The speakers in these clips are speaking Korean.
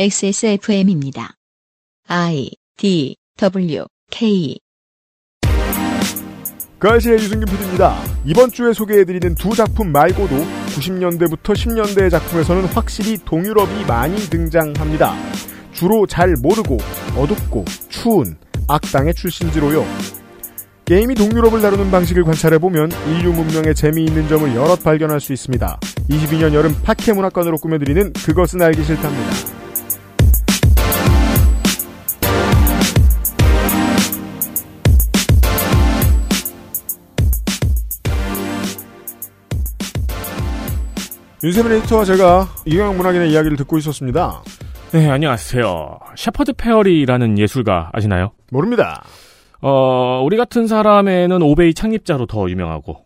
XSFM입니다. I D W K 그 아시의 유승균 PD입니다. 이번 주에 소개해드리는 두 작품 말고도 90년대부터 10년대의 작품에서는 확실히 동유럽이 많이 등장합니다. 주로 잘 모르고 어둡고 추운 악당의 출신지로요. 게임이 동유럽을 다루는 방식을 관찰해보면 인류 문명의 재미있는 점을 여럿 발견할 수 있습니다. 22년 여름 파케 문학관으로 꾸며드리는 그것은 알기 싫답니다. 윤세민 에디터와 제가 이경영 문학인의 이야기를 듣고 있었습니다. 네, 안녕하세요. 셰퍼드 페어리라는 예술가 아시나요? 모릅니다. 어, 우리 같은 사람에는 오베이 창립자로 더 유명하고.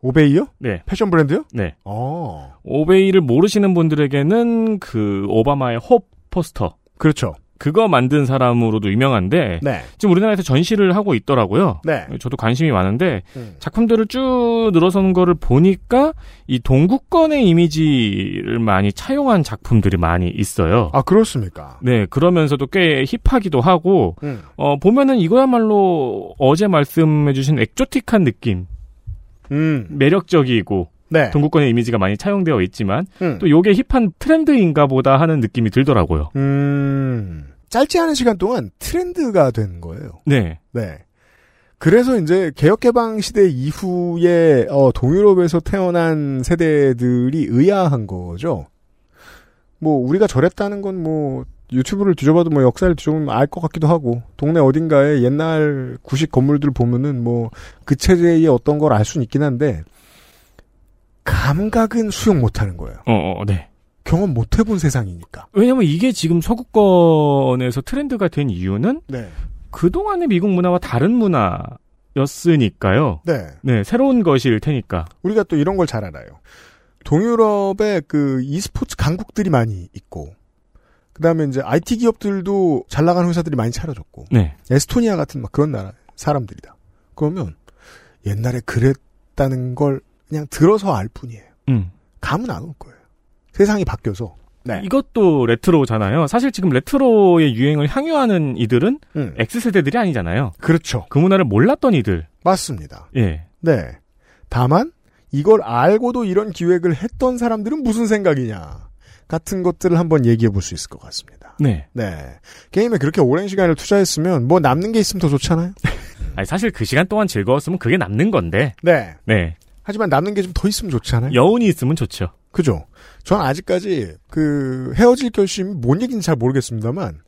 오베이요? 네, 패션 브랜드요? 네. 어. 오베이를 모르시는 분들에게는 그 오바마의 홉 포스터. 그렇죠. 그거 만든 사람으로도 유명한데 네. 지금 우리나라에서 전시를 하고 있더라고요. 네. 저도 관심이 많은데 음. 작품들을 쭉 늘어서는 거를 보니까 이 동구권의 이미지를 많이 차용한 작품들이 많이 있어요. 아, 그렇습니까? 네, 그러면서도 꽤 힙하기도 하고 음. 어, 보면은 이거야말로 어제 말씀해주신 엑조틱한 느낌, 음. 매력적이고, 네. 동구권의 이미지가 많이 차용되어 있지만, 음. 또 요게 힙한 트렌드인가 보다 하는 느낌이 들더라고요. 음. 짧지 않은 시간 동안 트렌드가 된 거예요. 네. 네. 그래서 이제 개혁개방 시대 이후에 어, 동유럽에서 태어난 세대들이 의아한 거죠. 뭐 우리가 저랬다는 건 뭐 유튜브를 뒤져봐도 뭐 역사를 뒤져보면 알 것 같기도 하고 동네 어딘가에 옛날 구식 건물들 보면은 뭐 그 체제의 어떤 걸 알 수는 있긴 한데 감각은 수용 못하는 거예요. 어, 어, 네. 경험 못 해본 세상이니까. 왜냐면 이게 지금 서구권에서 트렌드가 된 이유는 네. 그동안의 미국 문화와 다른 문화였으니까요. 네. 네, 새로운 것일 테니까. 우리가 또 이런 걸 잘 알아요. 동유럽에 그 e스포츠 강국들이 많이 있고, 그 다음에 이제 IT 기업들도 잘 나가는 회사들이 많이 차려졌고, 네. 에스토니아 같은 막 그런 나라 사람들이다. 그러면 옛날에 그랬다는 걸 그냥 들어서 알 뿐이에요. 음. 감은 안 올 거예요. 세상이 바뀌어서. 네. 이것도 레트로잖아요. 사실 지금 레트로의 유행을 향유하는 이들은 음, X세대들이 아니잖아요. 그렇죠. 그 문화를 몰랐던 이들. 맞습니다. 예. 네. 다만 이걸 알고도 이런 기획을 했던 사람들은 무슨 생각이냐 같은 것들을 한번 얘기해 볼 수 있을 것 같습니다. 네. 네. 게임에 그렇게 오랜 시간을 투자했으면 뭐 남는 게 있으면 더 좋잖아요. 아니, 사실 그 시간 동안 즐거웠으면 그게 남는 건데. 네. 네. 하지만 남는 게 좀 더 있으면 좋잖아요. 여운이 있으면 좋죠. 그죠? 전 아직까지 그 헤어질 결심이 뭔 얘기인지 잘 모르겠습니다만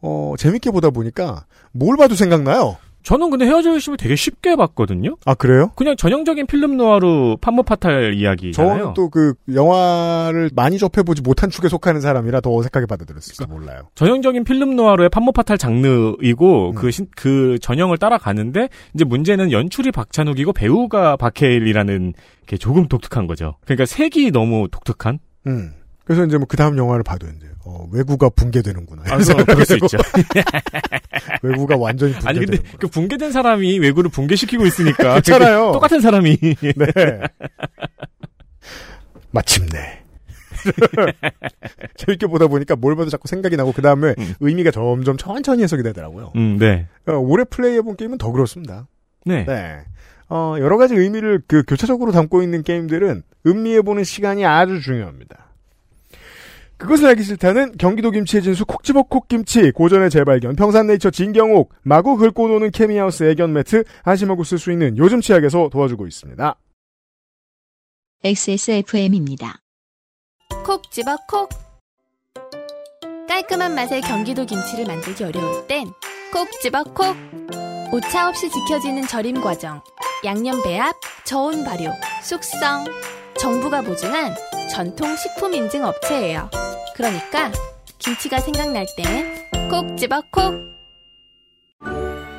어 재밌게 보다 보니까 뭘 봐도 생각나요. 저는 근데 헤어져 열심을 되게 쉽게 봤거든요. 아 그래요? 그냥 전형적인 필름 노아르 판모파탈 이야기잖아요. 저는 또 그 영화를 많이 접해보지 못한 축에 속하는 사람이라 더 어색하게 받아들였을지 몰라요. 전형적인 필름 노아르의 판모파탈 장르이고 음. 그, 신- 그 전형을 따라가는데 이제 문제는 연출이 박찬욱이고 배우가 박해일이라는 게 조금 독특한 거죠. 그러니까 색이 너무 독특한. 음. 그래서 이제 뭐 그 다음 영화를 봐도 이제 어, 외구가 붕괴되는구나. 아, 그럴 수 있죠. 외구가 완전히 붕괴되는구나. 아니 근데 그 붕괴된 사람이 외구를 붕괴시키고 있으니까 그렇잖아요. 그 똑같은 사람이 네. 마침내. 재밌게 보다 보니까 뭘 봐도 자꾸 생각이 나고 그 다음에 음. 의미가 점점 천천히 해석이 되더라고요. 음, 네. 어, 올해 플레이해본 게임은 더 그렇습니다. 네. 네. 어, 여러 가지 의미를 그 교차적으로 담고 있는 게임들은 음미해보는 시간이 아주 중요합니다. 그것을 알기 싫다는 경기도 김치의 진수 콕집어 콕김치, 고전의 재발견, 평산네이처 진경옥, 마구 긁고 노는 케미하우스 애견 매트, 안심하고 쓸 수 있는 요즘 치약에서 도와주고 있습니다. XSFM입니다. 콕 집어 콕. 깔끔한 맛의 경기도 김치를 만들기 어려울 땐 콕 집어 콕. 오차 없이 지켜지는 절임 과정, 양념 배합, 저온 발효, 숙성. 정부가 보증한 전통 식품 인증 업체예요. 그러니까 김치가 생각날 땐 콕 집어 콕.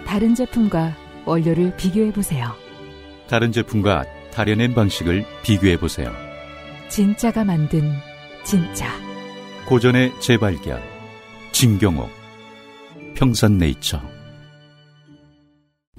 다른 제품과 원료를 비교해 보세요. 다른 제품과 다려낸 방식을 비교해 보세요. 진짜가 만든 진짜. 고전의 재발견. 진경옥. 평산네이처.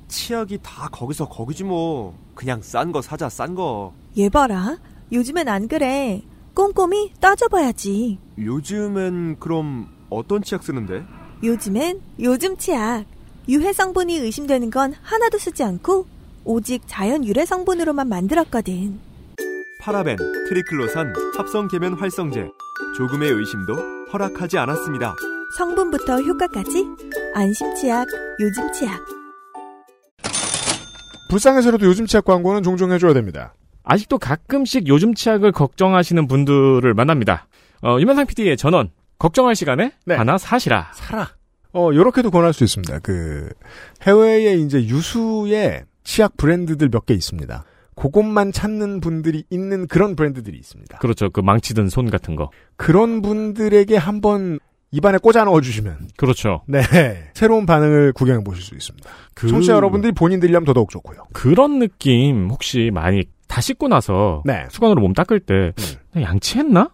치약이 다 거기서 거기지 뭐. 그냥 싼 거 사자 싼 거. 얘 봐라. 요즘엔 안 그래. 꼼꼼히 따져봐야지. 요즘엔 그럼 어떤 치약 쓰는데? 요즘엔 요즘 치약. 유해 성분이 의심되는 건 하나도 쓰지 않고 오직 자연 유래 성분으로만 만들었거든. 파라벤, 트리클로산, 합성 계면 활성제. 조금의 의심도 허락하지 않았습니다. 성분부터 효과까지 안심 치약, 요즘 치약. 불쌍해서라도 요즘 치약 광고는 종종 해줘야 됩니다. 아직도 가끔씩 요즘 치약을 걱정하시는 분들을 만납니다. 어, 유면상 PD의 전원. 걱정할 시간에 네. 하나 사시라. 사라. 어, 요렇게도 권할 수 있습니다. 그, 해외에 이제 유수의 치약 브랜드들 몇 개 있습니다. 그것만 찾는 분들이 있는 그런 브랜드들이 있습니다. 그렇죠. 그 망치든 손 같은 거. 그런 분들에게 한번 입안에 꽂아 넣어주시면, 그렇죠. 네. 새로운 반응을 구경해 보실 수 있습니다. 그, 청취자 여러분들이 본인들이 하면 더더욱 좋고요. 그런 느낌 혹시 많이 다 씻고 나서 네. 수건으로 몸 닦을 때 음. 양치했나?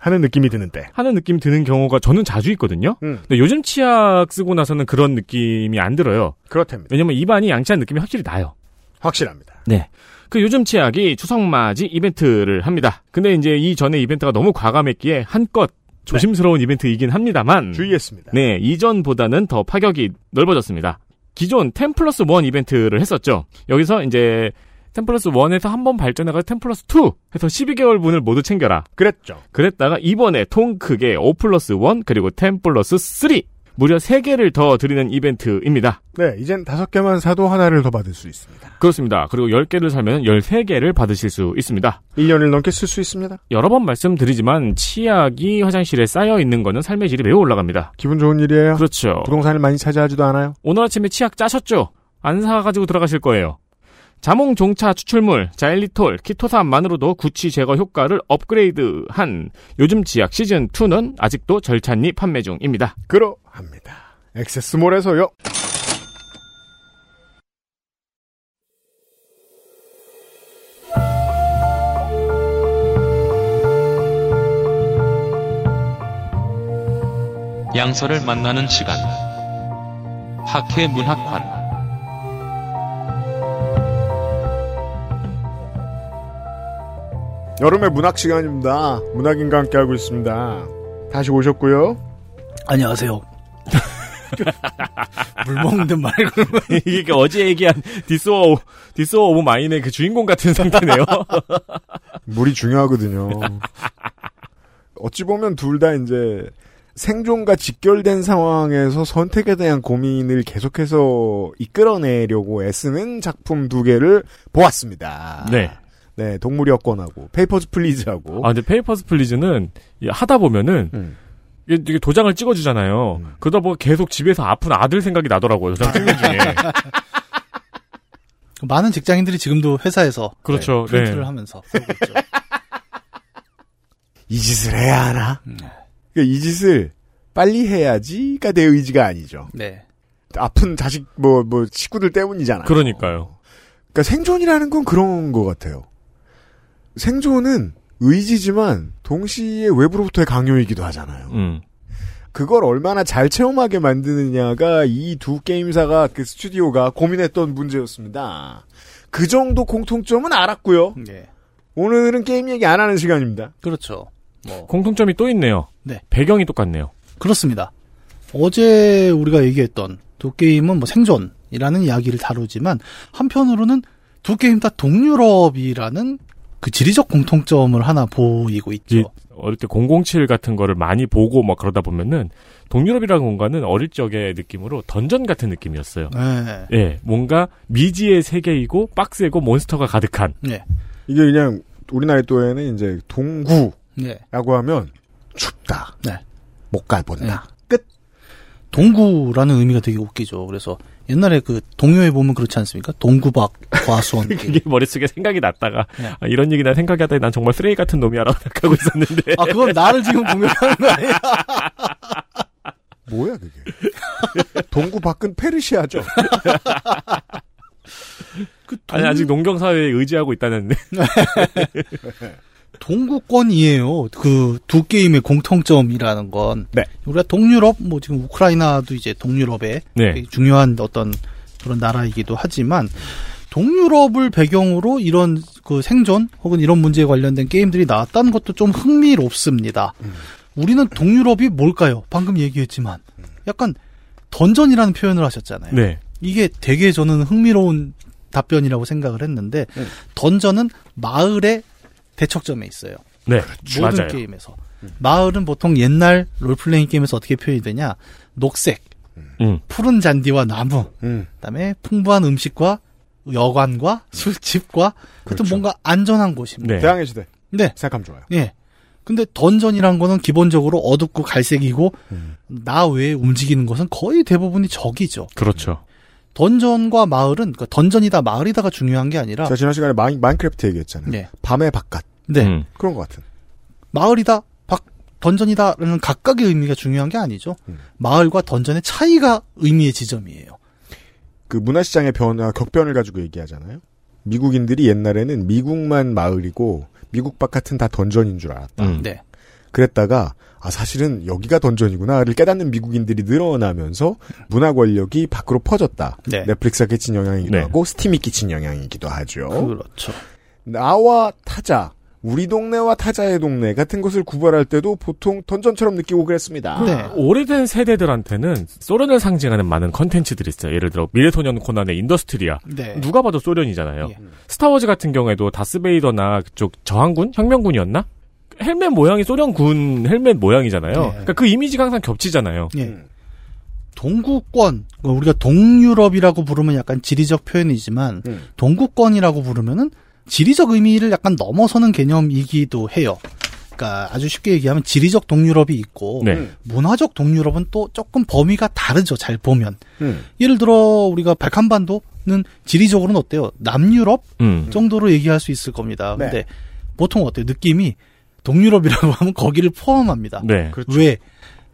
하는 느낌이 드는 때. 하는 느낌 드는 경우가 저는 자주 있거든요. 음. 근데 요즘 치약 쓰고 나서는 그런 느낌이 안 들어요. 그렇답니다. 왜냐면 입안이 양치한 느낌이 확실히 나요. 확실합니다. 네. 그 요즘 치약이 추석 맞이 이벤트를 합니다. 근데 이제 이 전에 이벤트가 너무 과감했기에 한껏 조심스러운 이벤트이긴 합니다만 주의했습니다. 네, 이전보다는 더 파격이 넓어졌습니다. 기존 10 플러스 1 이벤트를 했었죠. 여기서 이제 10 플러스 1에서 한 번 발전해가 10 플러스 2 해서 12개월 분을 모두 챙겨라. 그랬죠. 그랬다가 이번에 통 크게 5 플러스 1 그리고 10 플러스 3 무려 3개를 더 드리는 이벤트입니다. 네, 이젠 다섯 개만 사도 하나를 더 받을 수 있습니다. 그렇습니다. 그리고 10개를 사면 13개를 받으실 수 있습니다. 1년을 넘게 쓸 수 있습니다. 여러 번 말씀드리지만 치약이 화장실에 쌓여 있는 거는 삶의 질이 매우 올라갑니다. 기분 좋은 일이에요. 그렇죠. 부동산을 많이 차지하지도 않아요. 오늘 아침에 치약 짜셨죠? 안 사가지고 들어가실 거예요. 자몽 종차 추출물, 자일리톨, 키토산만으로도 구취 제거 효과를 업그레이드한 요즘 치약 시즌 2는 아직도 절찬리 판매 중입니다. 그러합니다. 액세스몰에서요. 양서를 만나는 시간. 팟캐 문학관. 여름의 문학 시간입니다. 문학인과 함께 하고 있습니다. 다시 오셨고요. 안녕하세요. 물 먹는 말고 이게 어제 얘기한 This War, This War of Mine의 그 주인공 같은 상태네요. 물이 중요하거든요. 어찌 보면 둘 다 이제 생존과 직결된 상황에서 선택에 대한 고민을 계속해서 이끌어내려고 애쓰는 작품 두 개를 보았습니다. 네. 네, 동물이 여권하고 Papers, Please하고 아, 근데 Papers, Please는 이 하다 보면은 음. 이게 도장을 찍어주잖아요. 음. 그러다 보면 계속 집에서 아픈 아들 생각이 나더라고요. 도장 찍는 중에. 많은 직장인들이 지금도 회사에서 그렇죠. 네, 프린트를 네. 하면서 쓰고 있죠. 이 짓을 해야 하나? 음. 그러니까 이 짓을 빨리 해야지가 내 의지가 아니죠. 네. 아픈 자식 뭐뭐 식구들 때문이잖아요. 그러니까요. 그러니까 생존이라는 건 그런 것 같아요. 생존은 의지지만 동시에 외부로부터의 강요이기도 하잖아요. 음. 그걸 얼마나 잘 체험하게 만드느냐가 이 두 게임사가 그 스튜디오가 고민했던 문제였습니다. 그 정도 공통점은 알았고요. 네. 오늘은 게임 얘기 안 하는 시간입니다. 그렇죠. 뭐 공통점이 또 있네요. 네. 배경이 똑같네요. 그렇습니다. 어제 우리가 얘기했던 두 게임은 뭐 생존이라는 이야기를 다루지만 한편으로는 두 게임 다 동유럽이라는 그 지리적 공통점을 하나 보이고 있죠. 이 어릴 때 007 같은 거를 많이 보고 막 그러다 보면은 동유럽이라는 공간은 어릴 적의 느낌으로 던전 같은 느낌이었어요. 네. 예, 뭔가 미지의 세계이고 빡세고 몬스터가 가득한. 네. 이게 그냥 우리나라 또에는 이제 동구라고 네. 하면 춥다. 네. 못 가본다. 동구라는 의미가 되게 웃기죠. 그래서 옛날에 그 동요에 보면 그렇지 않습니까? 동구박 과수원 그게 머릿속에 생각이 났다가 네. 아, 이런 얘기 나 생각이 하다니 난 정말 쓰레기 같은 놈이야라고 생각하고 있었는데 아 그건 나를 지금 공격하는 거 아니야? 뭐야 그게? 동구 밖은 페르시아죠. 그 아니 아직 농경 사회에 의지하고 있다는 동구권이에요. 그 두 게임의 공통점이라는 건 네. 우리가 동유럽 뭐 지금 우크라이나도 이제 동유럽의 네. 중요한 어떤 그런 나라이기도 하지만 동유럽을 배경으로 이런 그 생존 혹은 이런 문제에 관련된 게임들이 나왔다는 것도 좀 흥미롭습니다. 우리는 동유럽이 뭘까요? 방금 얘기했지만 약간 던전이라는 표현을 하셨잖아요. 네. 이게 되게 저는 흥미로운 답변이라고 생각을 했는데 네. 던전은 마을의 대척점에 있어요. 네. 모든 맞아요. 게임에서 마을은 보통 옛날 롤플레잉 게임에서 어떻게 표현이 되냐 녹색, 음. 푸른 잔디와 나무, 음. 그다음에 풍부한 음식과 여관과 술집과 하여튼 뭔가 안전한 곳입니다. 네. 대항해 시대. 네. 생각하면 좋아요. 예. 근데 던전이란 거는 기본적으로 어둡고 갈색이고 음. 나 외에 움직이는 것은 거의 대부분이 적이죠. 그렇죠. 던전과 마을은 그러니까 던전이다 마을이다가 중요한 게 아니라 제가 지난 시간에 마인, 마인크래프트 얘기했잖아요. 네. 밤의 바깥. 네. 음. 그런 것 같은. 마을이다 박 던전이다라는 각각의 의미가 중요한 게 아니죠. 음. 마을과 던전의 차이가 의미의 지점이에요. 그 문화시장의 변화, 격변을 가지고 얘기하잖아요. 미국인들이 옛날에는 미국만 마을이고 미국 바깥은 다 던전인 줄 알았다. 음. 네. 그랬다가 아 사실은 여기가 던전이구나를 깨닫는 미국인들이 늘어나면서 문화 권력이 밖으로 퍼졌다. 네. 넷플릭스가 끼친 영향이기도 네. 하고 스팀이 끼친 영향이기도 하죠. 그렇죠. 나와 타자, 우리 동네와 타자의 동네 같은 것을 구별할 때도 보통 dungeon처럼 느끼고 그랬습니다. 네. 오래된 세대들한테는 소련을 상징하는 많은 컨텐츠들이 있어요. 예를 들어 미래소년 코난의 인더스트리아. 네. 누가 봐도 소련이잖아요. 예. 스타워즈 같은 경우에도 다스베이더나 그쪽 저항군, 혁명군이었나? 헬멧 모양이 소련군 헬멧 모양이잖아요. 네. 그러니까 그 이미지가 항상 겹치잖아요. 예. 동구권, 뭐 우리가 동유럽이라고 부르면 약간 지리적 표현이지만 음. 동구권이라고 부르면은 지리적 의미를 약간 넘어서는 개념이기도 해요. 그러니까 아주 쉽게 얘기하면 지리적 동유럽이 있고 네. 문화적 동유럽은 또 조금 범위가 다르죠. 잘 보면 음. 예를 들어 우리가 발칸반도는 지리적으로는 어때요? 남유럽 음. 정도로 얘기할 수 있을 겁니다. 네. 근데 보통 어때요? 느낌이 동유럽이라고 하면 거기를 포함합니다. 네. 왜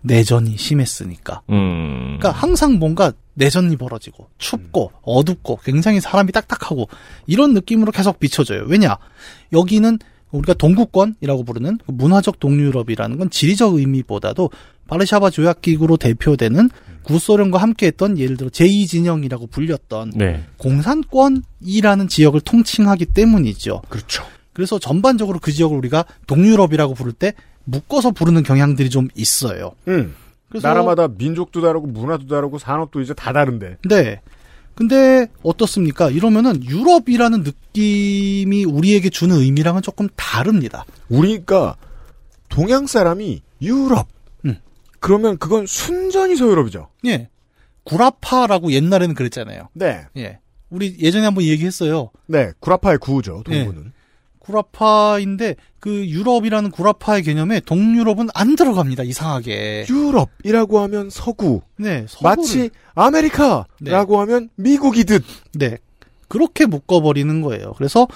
내전이 심했으니까. 음. 그러니까 항상 뭔가 내전이 벌어지고 춥고 어둡고 굉장히 사람이 딱딱하고 이런 느낌으로 계속 비춰져요. 왜냐? 여기는 우리가 동구권이라고 부르는 그 문화적 동유럽이라는 건 지리적 의미보다도 바르샤바 조약 기구로 대표되는 구소련과 함께했던 예를 들어 제2 진영이라고 불렸던 네. 공산권이라는 지역을 통칭하기 때문이죠. 그렇죠. 그래서 전반적으로 그 지역을 우리가 동유럽이라고 부를 때 묶어서 부르는 경향들이 좀 있어요. 음. 나라마다 민족도 다르고 문화도 다르고 산업도 이제 다 다른데. 네. 근데 어떻습니까? 이러면은 유럽이라는 느낌이 우리에게 주는 의미랑은 조금 다릅니다. 우리가 동양 사람이 유럽. 음. 그러면 그건 순전히 서유럽이죠. 예. 구라파라고 옛날에는 그랬잖아요. 네. 예. 우리 예전에 한번 얘기했어요. 네. 구라파의 구죠. 동구는. 구라파인데 그 유럽이라는 구라파의 개념에 동유럽은 안 들어갑니다. 이상하게. 유럽이라고 하면 서구. 네. 서구를- 마치 아메리카라고 하면 미국이듯. 네. 그렇게 묶어버리는 거예요. 그래서,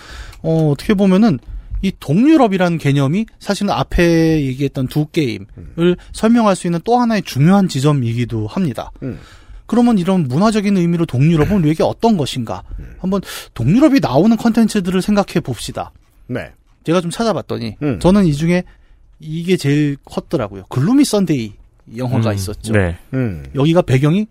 어, 어떻게 보면은, 이 동유럽이라는 개념이 사실은 앞에 얘기했던 두 게임을 설명할 수 있는 또 하나의 중요한 지점이기도 합니다. 음. 그러면 이런 문화적인 의미로 동유럽은 우리에게 어떤 것인가? 한번 동유럽이 나오는 컨텐츠들을 생각해 봅시다. 네. 제가 좀 찾아봤더니, 음. 저는 이 중에 이게 제일 컸더라고요. Gloomy Sunday 영화가 음, 있었죠. 네. 음. 여기가 배경이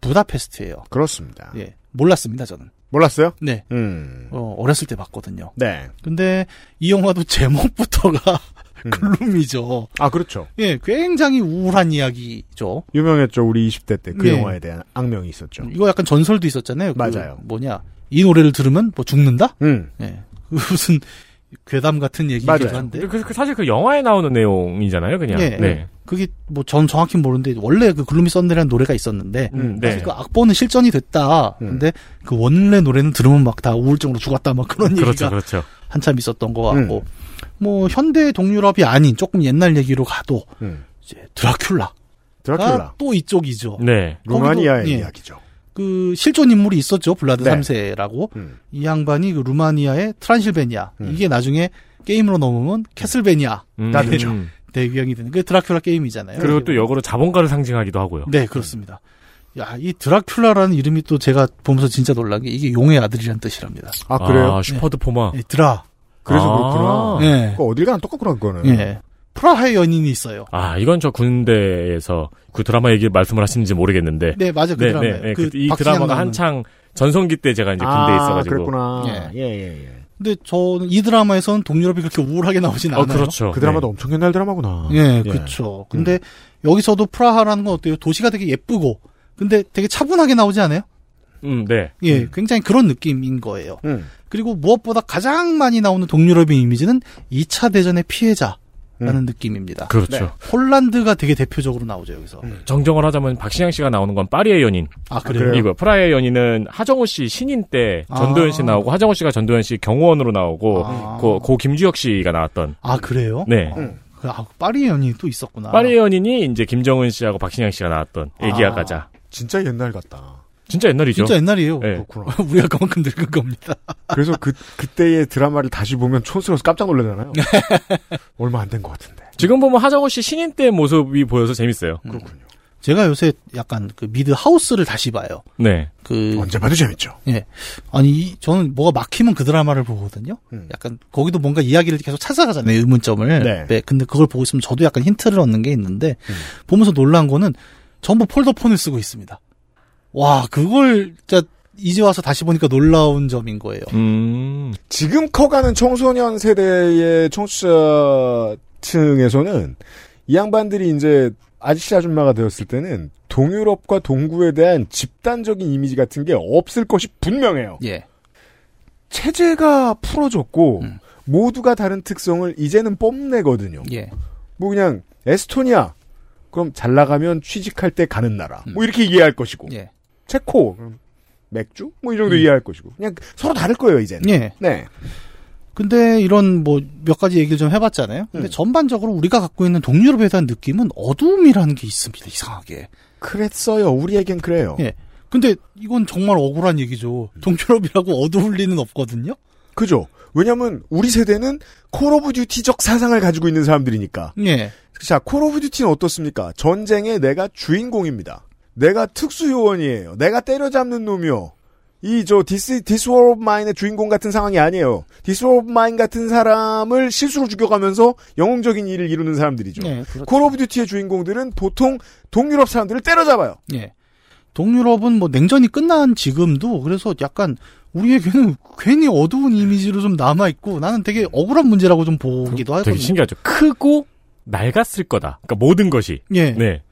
부다페스트예요. 그렇습니다. 예. 몰랐습니다, 저는. 몰랐어요? 네. 음. 어, 어렸을 때 봤거든요. 네. 근데 이 영화도 제목부터가 gloomy죠. 아, 그렇죠. 예, 굉장히 우울한 이야기죠. 유명했죠. 우리 20대 때 그 네. 영화에 대한 악명이 있었죠. 이거 약간 전설도 있었잖아요. 그 맞아요. 뭐냐. 이 노래를 들으면 뭐 죽는다? 음. 예. 그 무슨 괴담 같은 얘기기도 맞아요. 한데. 그, 그 사실 그 영화에 나오는 내용이잖아요, 그냥. 예. 네. 그게 뭐 전 정확히 모르는데 원래 그 Gloomy Sunday라는 노래가 있었는데 음, 사실 네. 그 악보는 실전이 됐다. 음. 근데 그 원래 노래는 들으면 막 다 우울증으로 죽었다 막 그런 그렇죠, 얘기가 그렇죠. 한참 있었던 것 같고 음. 뭐 현대 동유럽이 아닌 조금 옛날 얘기로 가도 음. 이제 드라큘라 드라큘라. 또 이쪽이죠. 네. 루마니아의 예. 이야기죠. 그 실존 인물이 있었죠. 블라드 네. 3세라고. 음. 이 양반이 그 루마니아의 트란실베니아. 음. 이게 나중에 게임으로 넘으면 캐슬베니아 음, 다 되죠. 음. 배경이 되는 그 드라큘라 게임이잖아요. 그리고 또 역으로 자본가를 상징하기도 하고요. 네, 그렇습니다. 야, 이 드라큘라라는 이름이 또 제가 보면서 진짜 놀란 게 이게 용의 아들이라는 뜻이랍니다. 아, 그래요? 아, 슈퍼드 포마. 예, 드라. 그래서 아. 그렇구나. 예. 그거 어딜 가나 똑같구나, 그거는. 예. 프라하의 연인이 있어요. 아, 이건 저 군대에서 그 드라마 얘기 말씀을 하시는지 모르겠는데. 네, 맞아 그 네, 드라마. 네, 네. 그 그, 이 드라마가 나오는. 한창 전성기 때 제가 이제 군대에 아, 있어가지고. 그랬구나. 예. 예, 예, 예. 근데 저는 이 드라마에서는 동유럽이 그렇게 우울하게 나오진 어, 않아요. 그렇죠. 그 드라마도 엄청 옛날 드라마구나. 예, 그렇죠. 근데 여기서도 프라하라는 건 어때요? 도시가 되게 예쁘고 근데 되게 차분하게 나오지 않아요? 음, 네. 예, 굉장히 그런 느낌인 거예요. 음. 그리고 무엇보다 가장 많이 나오는 동유럽의 이미지는 2차 대전의 피해자 라는 음. 느낌입니다. 그렇죠. 네. 폴란드가 되게 대표적으로 나오죠, 여기서. 정정을 하자면 박신양 씨가 나오는 건 파리의 연인. 아, 그래요? 이거 프라이의 연인은 하정우 씨 신인 때 아. 전도연 씨 나오고 하정우 씨가 전도연 씨 경호원으로 나오고 아. 고, 고 김주혁 씨가 나왔던. 아, 그래요? 네. 그, 아, 파리 연이 또 있었구나. 파리의 연인이 이제 김정은 씨하고 박신양 씨가 나왔던 애기야 아. 가자. 진짜 옛날 같다. 진짜 옛날이죠. 진짜 옛날이에요. 네. 우리가 그만큼 늙은 겁니다. 그래서 그 그때의 드라마를 다시 보면 촌스러워서 깜짝 놀라잖아요. 얼마 안 된 것 같은데. 지금 보면 하정우 씨 신인 때 모습이 보여서 재밌어요. 그렇군요. 제가 요새 약간 그 미드 하우스를 다시 봐요. 네. 그 언제 봐도 재밌죠. 예. 아니 이- 저는 뭐가 막히면 그 드라마를 보거든요. 음. 약간 거기도 뭔가 이야기를 계속 찾아가잖아요. 의문점을. 네. 근데 그걸 보고 있으면 저도 약간 힌트를 얻는 게 있는데 음. 보면서 놀란 거는 전부 폴더폰을 쓰고 있습니다. 와 그걸 진짜 이제 와서 다시 보니까 놀라운 점인 거예요. 음. 지금 커가는 청소년 세대의 청취자층에서는 이 양반들이 이제 아저씨 아줌마가 되었을 때는 동유럽과 동구에 대한 집단적인 이미지 같은 게 없을 것이 분명해요. 예. 체제가 풀어졌고 모두가 다른 특성을 이제는 뽐내거든요. 예. 뭐 그냥 에스토니아 그럼 잘 나가면 취직할 때 가는 나라 뭐 이렇게 이해할 것이고 예. 체코 맥주 뭐 이 정도 이해할 것이고 그냥 서로 다를 거예요 이제는. 예. 네. 근데 이런 뭐 몇 가지 얘기를 좀 해봤잖아요. 근데 음. 전반적으로 우리가 갖고 있는 동유럽에 대한 느낌은 어두움이라는 게 있습니다. 이상하게. 그랬어요. 우리에겐 그래요. 예. 근데 이건 정말 억울한 얘기죠. 동유럽이라고 어두울 리는 없거든요. 그죠? 왜냐면 우리 세대는 Call of Duty적 사상을 가지고 있는 사람들이니까. 예. 자, Call of Duty는 어떻습니까? 전쟁에 내가 주인공입니다. 내가 특수요원이에요. 내가 때려잡는 놈이요. 이, 저, This, This War of Mine의 주인공 같은 상황이 아니에요. This War of Mine 같은 사람을 실수로 죽여가면서 영웅적인 일을 이루는 사람들이죠. 예, 그렇죠. Call of Duty의 주인공들은 보통 동유럽 사람들을 때려잡아요. 예. 동유럽은 뭐 냉전이 끝난 지금도 그래서 약간 우리에게는 괜히 어두운 이미지로 좀 남아 있고 나는 되게 억울한 문제라고 좀 보기도 하거든요. 되게 신기하죠. 크고 낡았을 거다. 그러니까 모든 것이. 예. 네.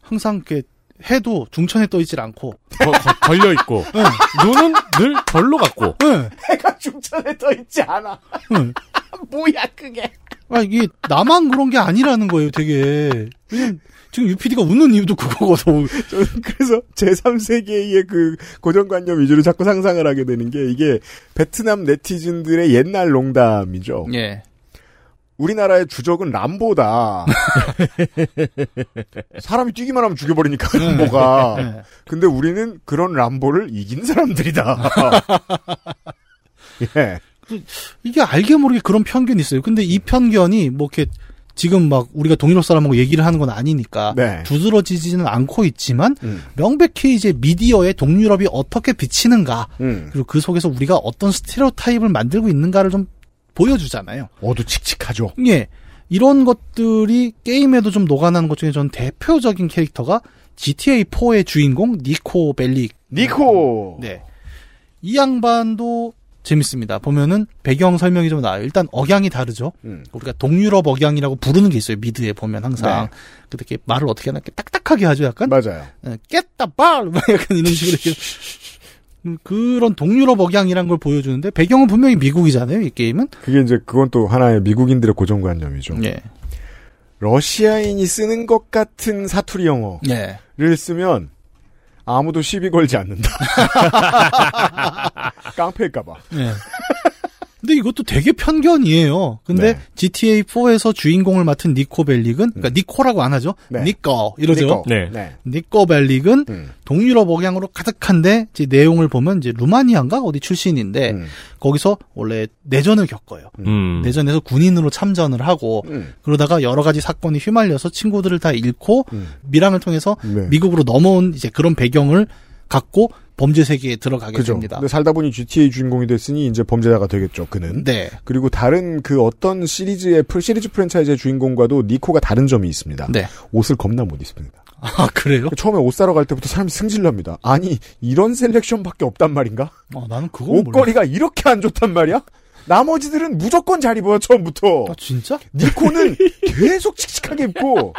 항상 이렇게 해도 중천에 떠 있질 않고. 거- 거- 걸려 있고. 눈은 늘 별로 같고. 예. 해가 중천에 떠 있지 않아. 응. 뭐야, 그게. 아, 이게 나만 그런 게 아니라는 거예요, 되게. 왜냐면 지금 UPD가 웃는 이유도 그거거든. 저는 그래서 제3세계의 그 고정관념 위주로 자꾸 상상을 하게 되는 게 이게 베트남 네티즌들의 옛날 농담이죠. 예. 우리나라의 주적은 람보다. 사람이 뛰기만 하면 죽여버리니까 네. 람보가. 네. 근데 우리는 그런 람보를 이긴 사람들이다. 예. 이게 알게 모르게 그런 편견이 있어요. 근데 이 편견이 뭐 이렇게 지금 막 우리가 동유럽 사람하고 얘기를 하는 건 아니니까 네. 두드러지지는 않고 있지만 음. 명백히 이제 미디어에 동유럽이 어떻게 비치는가 음. 그리고 그 속에서 우리가 어떤 스테레오타입을 만들고 있는가를 좀 보여주잖아요. 어두 칙칙하죠. 예. 이런 것들이 게임에도 좀 녹아나는 것 중에 저는 대표적인 캐릭터가 GTA4의 주인공 니코 벨릭. 니코! 네. 이 양반도 재밌습니다. 보면은 배경 설명이 좀 나와요. 일단 억양이 다르죠. 음. 우리가 동유럽 억양이라고 부르는 게 있어요. 미드에 보면 항상. 네. 이렇게 말을 어떻게 하나 이렇게 딱딱하게 하죠. 약간. 맞아요. 깼다 발! 막 약간 이런 식으로 이렇게. 음, 그런 동유럽 억양이란 걸 보여주는데 배경은 분명히 미국이잖아요. 이 게임은. 그게 이제 그건 또 하나의 미국인들의 고정관념이죠. 예. 러시아인이 쓰는 것 같은 사투리 영어를 예. 쓰면 아무도 시비 걸지 않는다. 깡패일까봐. 예. 근데 이것도 되게 편견이에요. 근데 네. GTA4에서 주인공을 맡은 니코 벨릭은, 그러니까 니코라고 안 하죠. 네. 니코 이러죠. 니코. 네. 네. 니코 벨릭은 음. 동유럽 억양으로 가득한데 이제 내용을 보면 이제 루마니아인가 어디 출신인데 음. 거기서 원래 내전을 겪어요. 음. 내전에서 군인으로 참전을 하고 음. 그러다가 여러 가지 사건이 휘말려서 친구들을 다 잃고 음. 밀항을 통해서 네. 미국으로 넘어온 이제 그런 배경을 갖고 범죄 세계에 들어가게 그죠. 됩니다. 근데 살다 보니 GTA 주인공이 됐으니 이제 범죄자가 되겠죠. 그는. 네. 그리고 다른 그 어떤 시리즈의 시리즈 프랜차이즈의 주인공과도 니코가 다른 점이 있습니다. 네. 옷을 겁나 못 입습니다. 아 그래요? 처음에 옷 사러 갈 때부터 사람이 승질납니다. 아니 이런 셀렉션밖에 없단 말인가? 어, 나는 몰라. 옷걸이가 이렇게 안 좋단 말이야? 나머지들은 무조건 잘 입어요 처음부터. 아, 진짜? 니코는 계속 칙칙하게 입고.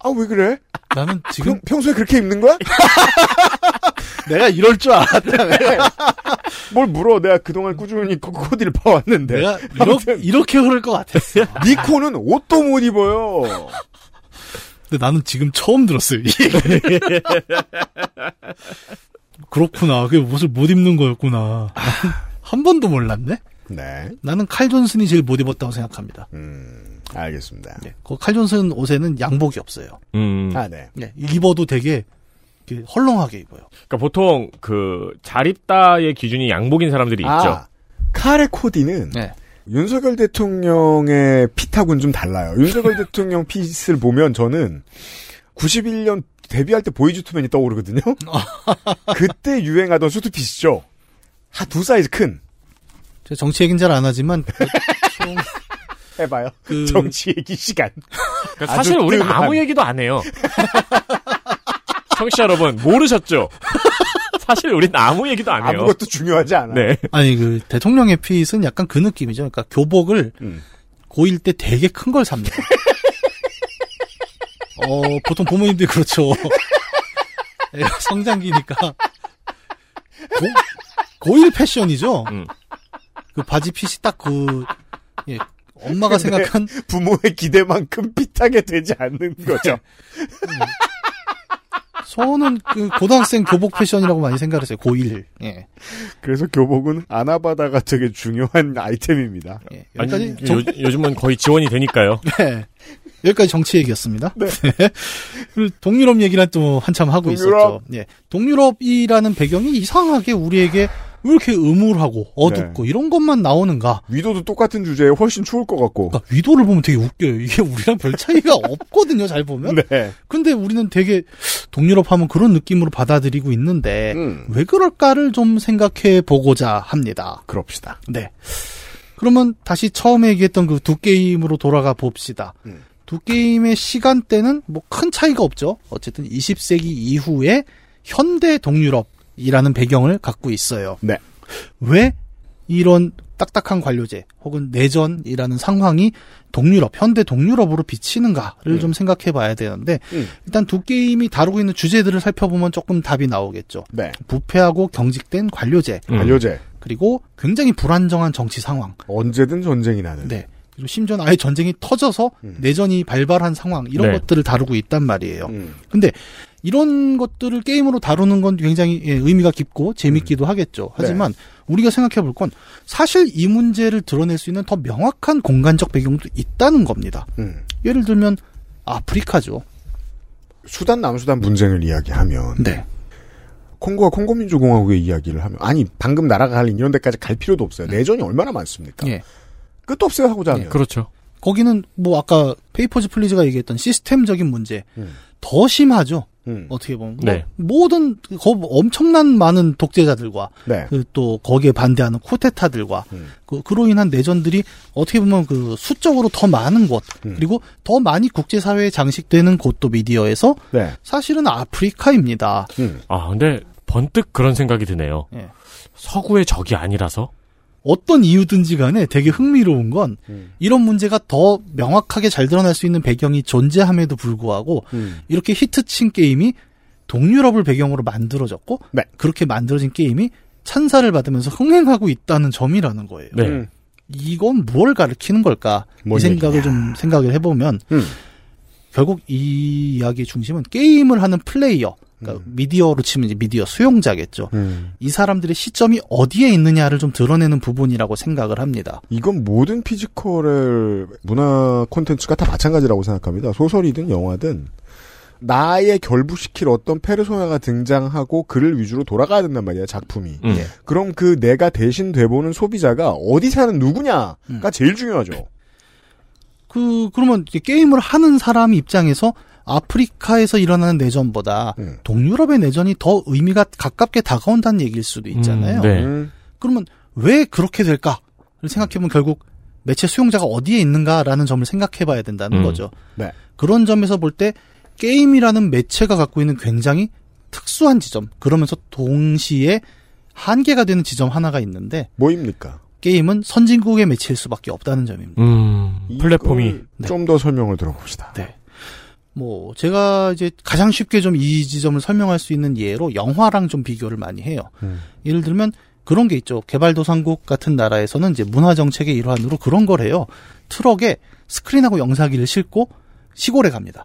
아 왜 그래? 나는 지금 평, 소에 그렇게 입는 거야? 내가 이럴 줄 알았다. 뭘 물어? 내가 그동안 꾸준히 코- 코디를 봐왔는데. 내가 이렇게, 이렇게 흐를 것 같았어. 니코는 옷도 못 입어요. 근데 나는 지금 처음 들었어요. 그렇구나. 그게 옷을 못 입는 거였구나. 나는 한 번도 몰랐네. 네. 나는 칼 존슨이 제일 못 입었다고 생각합니다. 음, 알겠습니다. 네. 그칼 존슨 옷에는 양복이 없어요. 음. 아, 네. 네. 입어도 되게 헐렁하게 입어요. 그러니까 보통 그 잘 입다의 기준이 양복인 사람들이 있죠. 아, 카레 코디는 네. 윤석열 대통령의 핏하고는 좀 달라요. 윤석열 대통령 핏을 보면 저는 91년 데뷔할 때 Boyz II Men이 떠오르거든요. 그때 유행하던 suit fit이죠. 한두 사이즈 큰. 제가 정치 얘기는 잘안 하지만 그 총- 해봐요. 그- 정치 얘기 시간. 그러니까 사실 우리는. 아무 얘기도 안 해요. 청취자 여러분 모르셨죠? 사실 우리는 아무 얘기도 안 해요. 아무것도 중요하지 않아. 네. 아니 그 대통령의 fit은 약간 그 느낌이죠. 그러니까 교복을 음. 고1 때 되게 큰 걸 삽니다. 어 보통 부모님들이 그렇죠. 애가 성장기니까 고, 고1 패션이죠. 음. 그 바지 핏이 딱그 예, 엄마가 생각한 부모의 기대만큼 핏하게 되지 않는 거죠. 저는 그 고등학생 교복 패션이라고 많이 생각했어요. 고1. 예. 그래서 교복은 아나바다가 되게 중요한 아이템입니다. 예. 아니, 여기까지 정- 요, 요즘은 거의 지원이 되니까요. 네. 여기까지 정치 얘기였습니다. 네. 그리고 동유럽 얘기는 또 한참 하고 동유럽. 있었죠. 예. 동유럽이라는 배경이 이상하게 우리에게 왜 이렇게 음울하고 어둡고 네. 이런 것만 나오는가? 위도도 똑같은 주제에 훨씬 추울 것 같고. 그러니까 위도를 보면 되게 웃겨요. 이게 우리랑 별 차이가 없거든요. 잘 보면. 네. 근데 우리는 되게 동유럽 하면 그런 느낌으로 받아들이고 있는데 음. 왜 그럴까를 좀 생각해 보고자 합니다. 그럽시다. 네. 그러면 다시 처음에 얘기했던 그 두 게임으로 돌아가 봅시다. 음. 두 게임의 시간대는 뭐 큰 차이가 없죠. 어쨌든 20세기 이후에 현대 동유럽 이라는 배경을 갖고 있어요. 네. 왜 이런 딱딱한 관료제 혹은 내전이라는 상황이 동유럽, 현대 동유럽으로 비치는가를 음. 좀 생각해 봐야 되는데 음. 일단 두 게임이 다루고 있는 주제들을 살펴보면 조금 답이 나오겠죠. 네. 부패하고 경직된 관료제, 음. 관료제. 그리고 굉장히 불안정한 정치 상황. 언제든 전쟁이 나는. 네. 그리고 심지어는 아예 전쟁이 터져서 음. 내전이 발발한 상황 이런 네. 것들을 다루고 있단 말이에요. 음. 근데 이런 것들을 게임으로 다루는 건 굉장히 예, 의미가 깊고 재밌기도 하겠죠. 하지만 우리가 생각해 볼 건 사실 이 문제를 드러낼 수 있는 더 명확한 공간적 배경도 있다는 겁니다. 음. 예를 들면 아프리카죠. 수단 남수단 분쟁을 이야기하면 네. 콩고와 콩고민주공화국의 이야기를 하면 아니 방금 나라가 갈린 이런 데까지 갈 필요도 없어요. 내전이 얼마나 많습니까? 예. 끝도 없어요 하고자 하면. 그렇죠. 거기는 뭐 아까 Papers, Please가 얘기했던 시스템적인 문제 음. 더 심하죠. 음. 어떻게 보면 네. 뭐 모든 거 엄청난 많은 독재자들과 네. 그 또 거기에 반대하는 쿠데타들과 음. 그 그로 인한 내전들이 어떻게 보면 그 수적으로 더 많은 곳 음. 그리고 더 많이 국제사회에 장식되는 곳도 미디어에서 네. 사실은 아프리카입니다. 음. 아 근데 번뜩 그런 생각이 드네요. 예. 서구의 적이 아니라서. 어떤 이유든지 간에 되게 흥미로운 건 음. 이런 문제가 더 명확하게 잘 드러날 수 있는 배경이 존재함에도 불구하고 음. 이렇게 히트친 게임이 동유럽을 배경으로 만들어졌고 네. 그렇게 만들어진 게임이 찬사를 받으면서 흥행하고 있다는 점이라는 거예요. 네. 음. 이건 뭘 가리키는 걸까? 뭔이 생각을 얘기냐. 좀 생각을 해보면 음. 결국 이 이야기의 중심은 게임을 하는 플레이어, 그러니까 미디어로 치면 이제 미디어 수용자겠죠. 음. 이 사람들의 시점이 어디에 있느냐를 좀 드러내는 부분이라고 생각을 합니다. 이건 모든 physical의 문화 콘텐츠가 다 마찬가지라고 생각합니다. 소설이든 영화든 나에 결부시킬 어떤 페르소나가 등장하고 그를 위주로 돌아가야 된단 말이야 작품이. 음. 예. 그럼 그 내가 대신 돼보는 소비자가 어디 사는 누구냐가 음. 제일 중요하죠. 그 그러면 게임을 하는 사람 입장에서 아프리카에서 일어나는 내전보다 음. 동유럽의 내전이 더 의미가 가깝게 다가온다는 얘기일 수도 있잖아요. 음, 네. 음. 그러면 왜 그렇게 될까를 생각해보면 결국 매체 수용자가 어디에 있는가라는 점을 생각해봐야 된다는 음. 거죠. 네. 그런 점에서 볼 때 게임이라는 매체가 갖고 있는 굉장히 특수한 지점, 그러면서 동시에 한계가 되는 지점 하나가 있는데 뭐입니까? 게임은 선진국의 매체일 수밖에 없다는 점입니다. 음, 플랫폼이 네. 좀더 설명을 들어봅시다. 네. 뭐 제가 이제 가장 쉽게 좀 이 지점을 설명할 수 있는 예로 영화랑 좀 비교를 많이 해요. 음. 예를 들면 그런 게 있죠. 개발도상국 같은 나라에서는 이제 문화 정책의 일환으로 그런 걸 해요. 트럭에 스크린하고 영상기를 싣고 시골에 갑니다.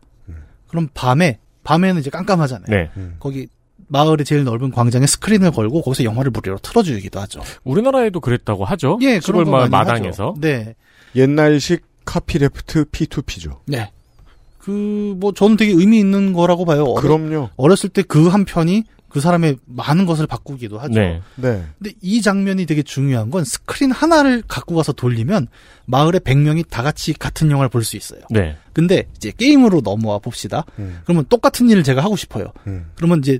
그럼 밤에 밤에는 이제 깜깜하잖아요. 네. 거기 마을의 제일 넓은 광장에 스크린을 걸고 거기서 영화를 무료로 틀어주기도 하죠. 우리나라에도 그랬다고 하죠. 예, 시골 그런 거 마당에서. 하죠. 네. 옛날식 카피레프트 P2P죠. 네. 그, 뭐, 저는 되게 의미 있는 거라고 봐요. 그럼요. 어렸을 때 그 한 편이 그 사람의 많은 것을 바꾸기도 하죠. 네. 네. 근데 이 장면이 되게 중요한 건 스크린 하나를 갖고 가서 돌리면 마을의 100명이 다 같이 같은 영화를 볼 수 있어요. 네. 근데 이제 게임으로 넘어와 봅시다. 음. 그러면 똑같은 일을 제가 하고 싶어요. 음. 그러면 이제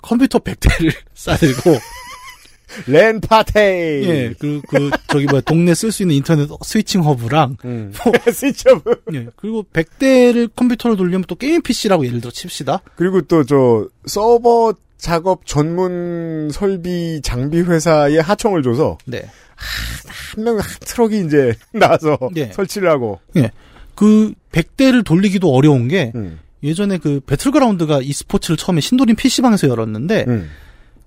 컴퓨터 100대를 싸들고 LAN party. 예, 그, 그, 저기 뭐야, 동네 쓸 수 있는 인터넷 switching hub랑, 음. 뭐, 스위치업. 예, 그리고 100대를 컴퓨터로 돌리면 또 게임 PC라고 예를 들어 칩시다. 그리고 또 저 서버 작업 전문 설비 장비 회사에 하청을 줘서 네. 한 명 한 트럭이 이제 나와서 예. 설치를 하고. 예. 그 100대를 돌리기도 어려운 게 음. 예전에 그 배틀그라운드가 e스포츠를 처음에 신도림 PC방에서 열었는데 음.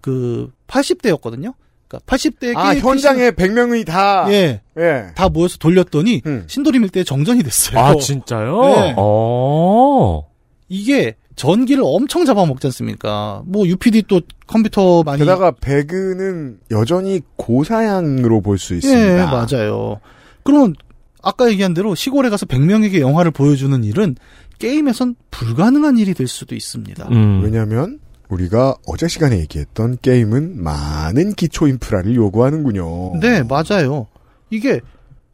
그 80대였거든요. 그러니까 80대 아 현장에 100명이 다. 예. 예. 다 모여서 돌렸더니 음. 신도림 일대 정전이 됐어요. 아, 진짜요? 네. 어. 이게 전기를 엄청 잡아먹지 않습니까? 뭐 UPD 또 컴퓨터 많이 게다가 배그는 여전히 고사양으로 볼 수 있습니다. 예, 맞아요. 그러면 아까 얘기한 대로 시골에 가서 100명에게 영화를 보여주는 일은 게임에선 불가능한 일이 될 수도 있습니다. 음. 왜냐하면 우리가 어제 시간에 얘기했던 게임은 많은 기초 인프라를 요구하는군요. 네, 맞아요. 이게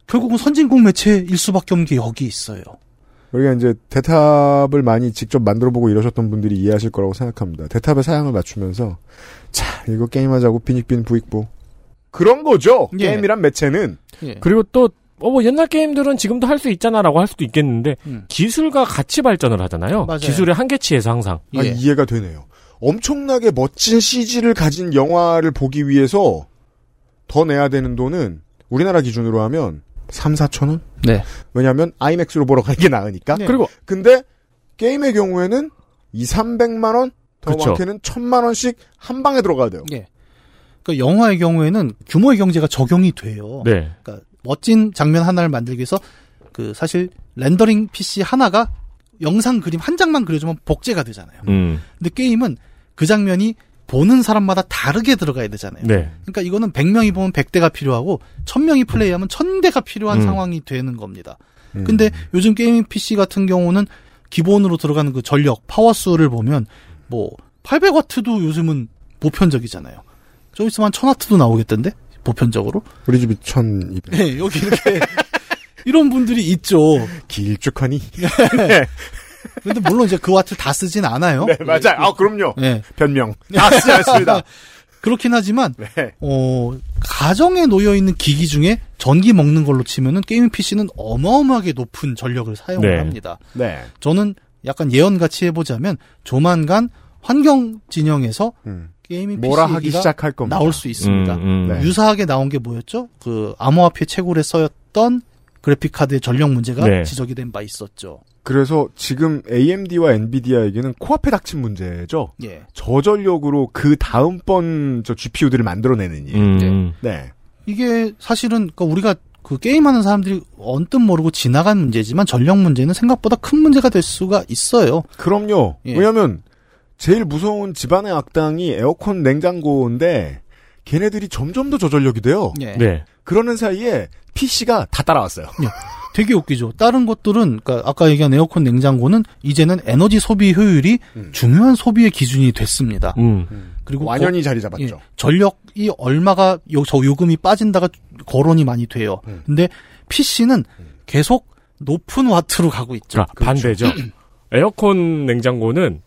결국은 선진국 매체일 수밖에 없는 게 여기 있어요. 우리가 이제 대탑을 많이 직접 만들어보고 이러셨던 분들이 이해하실 거라고 생각합니다. 대탑의 사양을 맞추면서 자 이거 게임하자고 빈익빈 부익부 그런 거죠. 예. 게임이란 매체는 예. 그리고 또, 어, 뭐 옛날 게임들은 지금도 할 수 있잖아라고 할 수도 있겠는데, 음. 기술과 같이 발전을 하잖아요. 맞아요. 기술의 한계치에서 항상. 아, 예. 이해가 되네요. 엄청나게 멋진 CG를 가진 영화를 보기 위해서 더 내야 되는 돈은 우리나라 기준으로 하면 3, 4천 원? 네. 왜냐하면 아이맥스로 보러 가는 게 나으니까. 네. 그리고, 근데 게임의 경우에는 2, 300만 원, 더 그쵸. 많게는 1000만 원씩 한 방에 들어가야 돼요. 예. 그러니까 영화의 경우에는 규모의 경제가 적용이 돼요. 네. 그러니까 멋진 장면 하나를 만들기 위해서 그 사실 렌더링 PC 하나가 영상 그림 한 장만 그려주면 복제가 되잖아요. 음. 근데 게임은 그 장면이 보는 사람마다 다르게 들어가야 되잖아요. 네. 그러니까 이거는 100명이 보면 100대가 필요하고 1000명이 플레이하면 1000대가 필요한 음. 상황이 되는 겁니다. 음. 근데 요즘 게이밍 PC 같은 경우는 기본으로 들어가는 그 전력, 파워수를 보면 뭐 800와트도 요즘은 보편적이잖아요. 좀 있으면 한 1000와트도 나오겠던데? 보편적으로? 우리 집이 1200. 네, 여기 이렇게 이런 분들이 있죠. 길쭉하니? 근데 물론 이제 그 와트를 다 쓰진 않아요. 네, 맞아요. 아, 그럼요. 네. 변명. 다 쓰지 않습니다. 그렇긴 하지만 네. 어, 가정에 놓여 있는 기기 중에 전기 먹는 걸로 치면은 gaming PC는 어마어마하게 높은 전력을 사용을 네. 합니다. 네. 저는 약간 예언같이 해보자면 조만간 환경 진영에서 음. gaming 뭐라 PC가 하기 시작할 겁니다. 나올 수 있습니다. 음, 음. 네. 유사하게 나온 게 뭐였죠? 그 암호화폐 채굴에 쓰였던 그래픽 카드의 전력 문제가 네. 지적이 된 바 있었죠. 그래서 지금 AMD와 엔비디아에게는 코앞에 닥친 문제죠. 예. 저전력으로 그 다음번 저 GPU들을 만들어내는 일. 음. 네. 이게 사실은 그러니까 우리가 그 게임하는 사람들이 언뜻 모르고 지나간 문제지만 전력 문제는 생각보다 큰 문제가 될 수가 있어요. 그럼요. 예. 왜냐면 제일 무서운 집안의 악당이 에어컨 냉장고인데 걔네들이 점점 더 저전력이 돼요. 예. 네. 그러는 사이에 PC가 다 따라왔어요. 되게 웃기죠. 다른 것들은 그러니까 아까 얘기한 에어컨 냉장고는 이제는 에너지 소비 효율이 음. 중요한 소비의 기준이 됐습니다. 음. 그리고 완연히 자리 잡았죠. 예, 전력이 얼마가 요, 저 요금이 빠진다가 거론이 많이 돼요. 음. 근데 PC는 계속 높은 와트로 가고 있죠. 그러니까 반대죠. 에어컨 냉장고는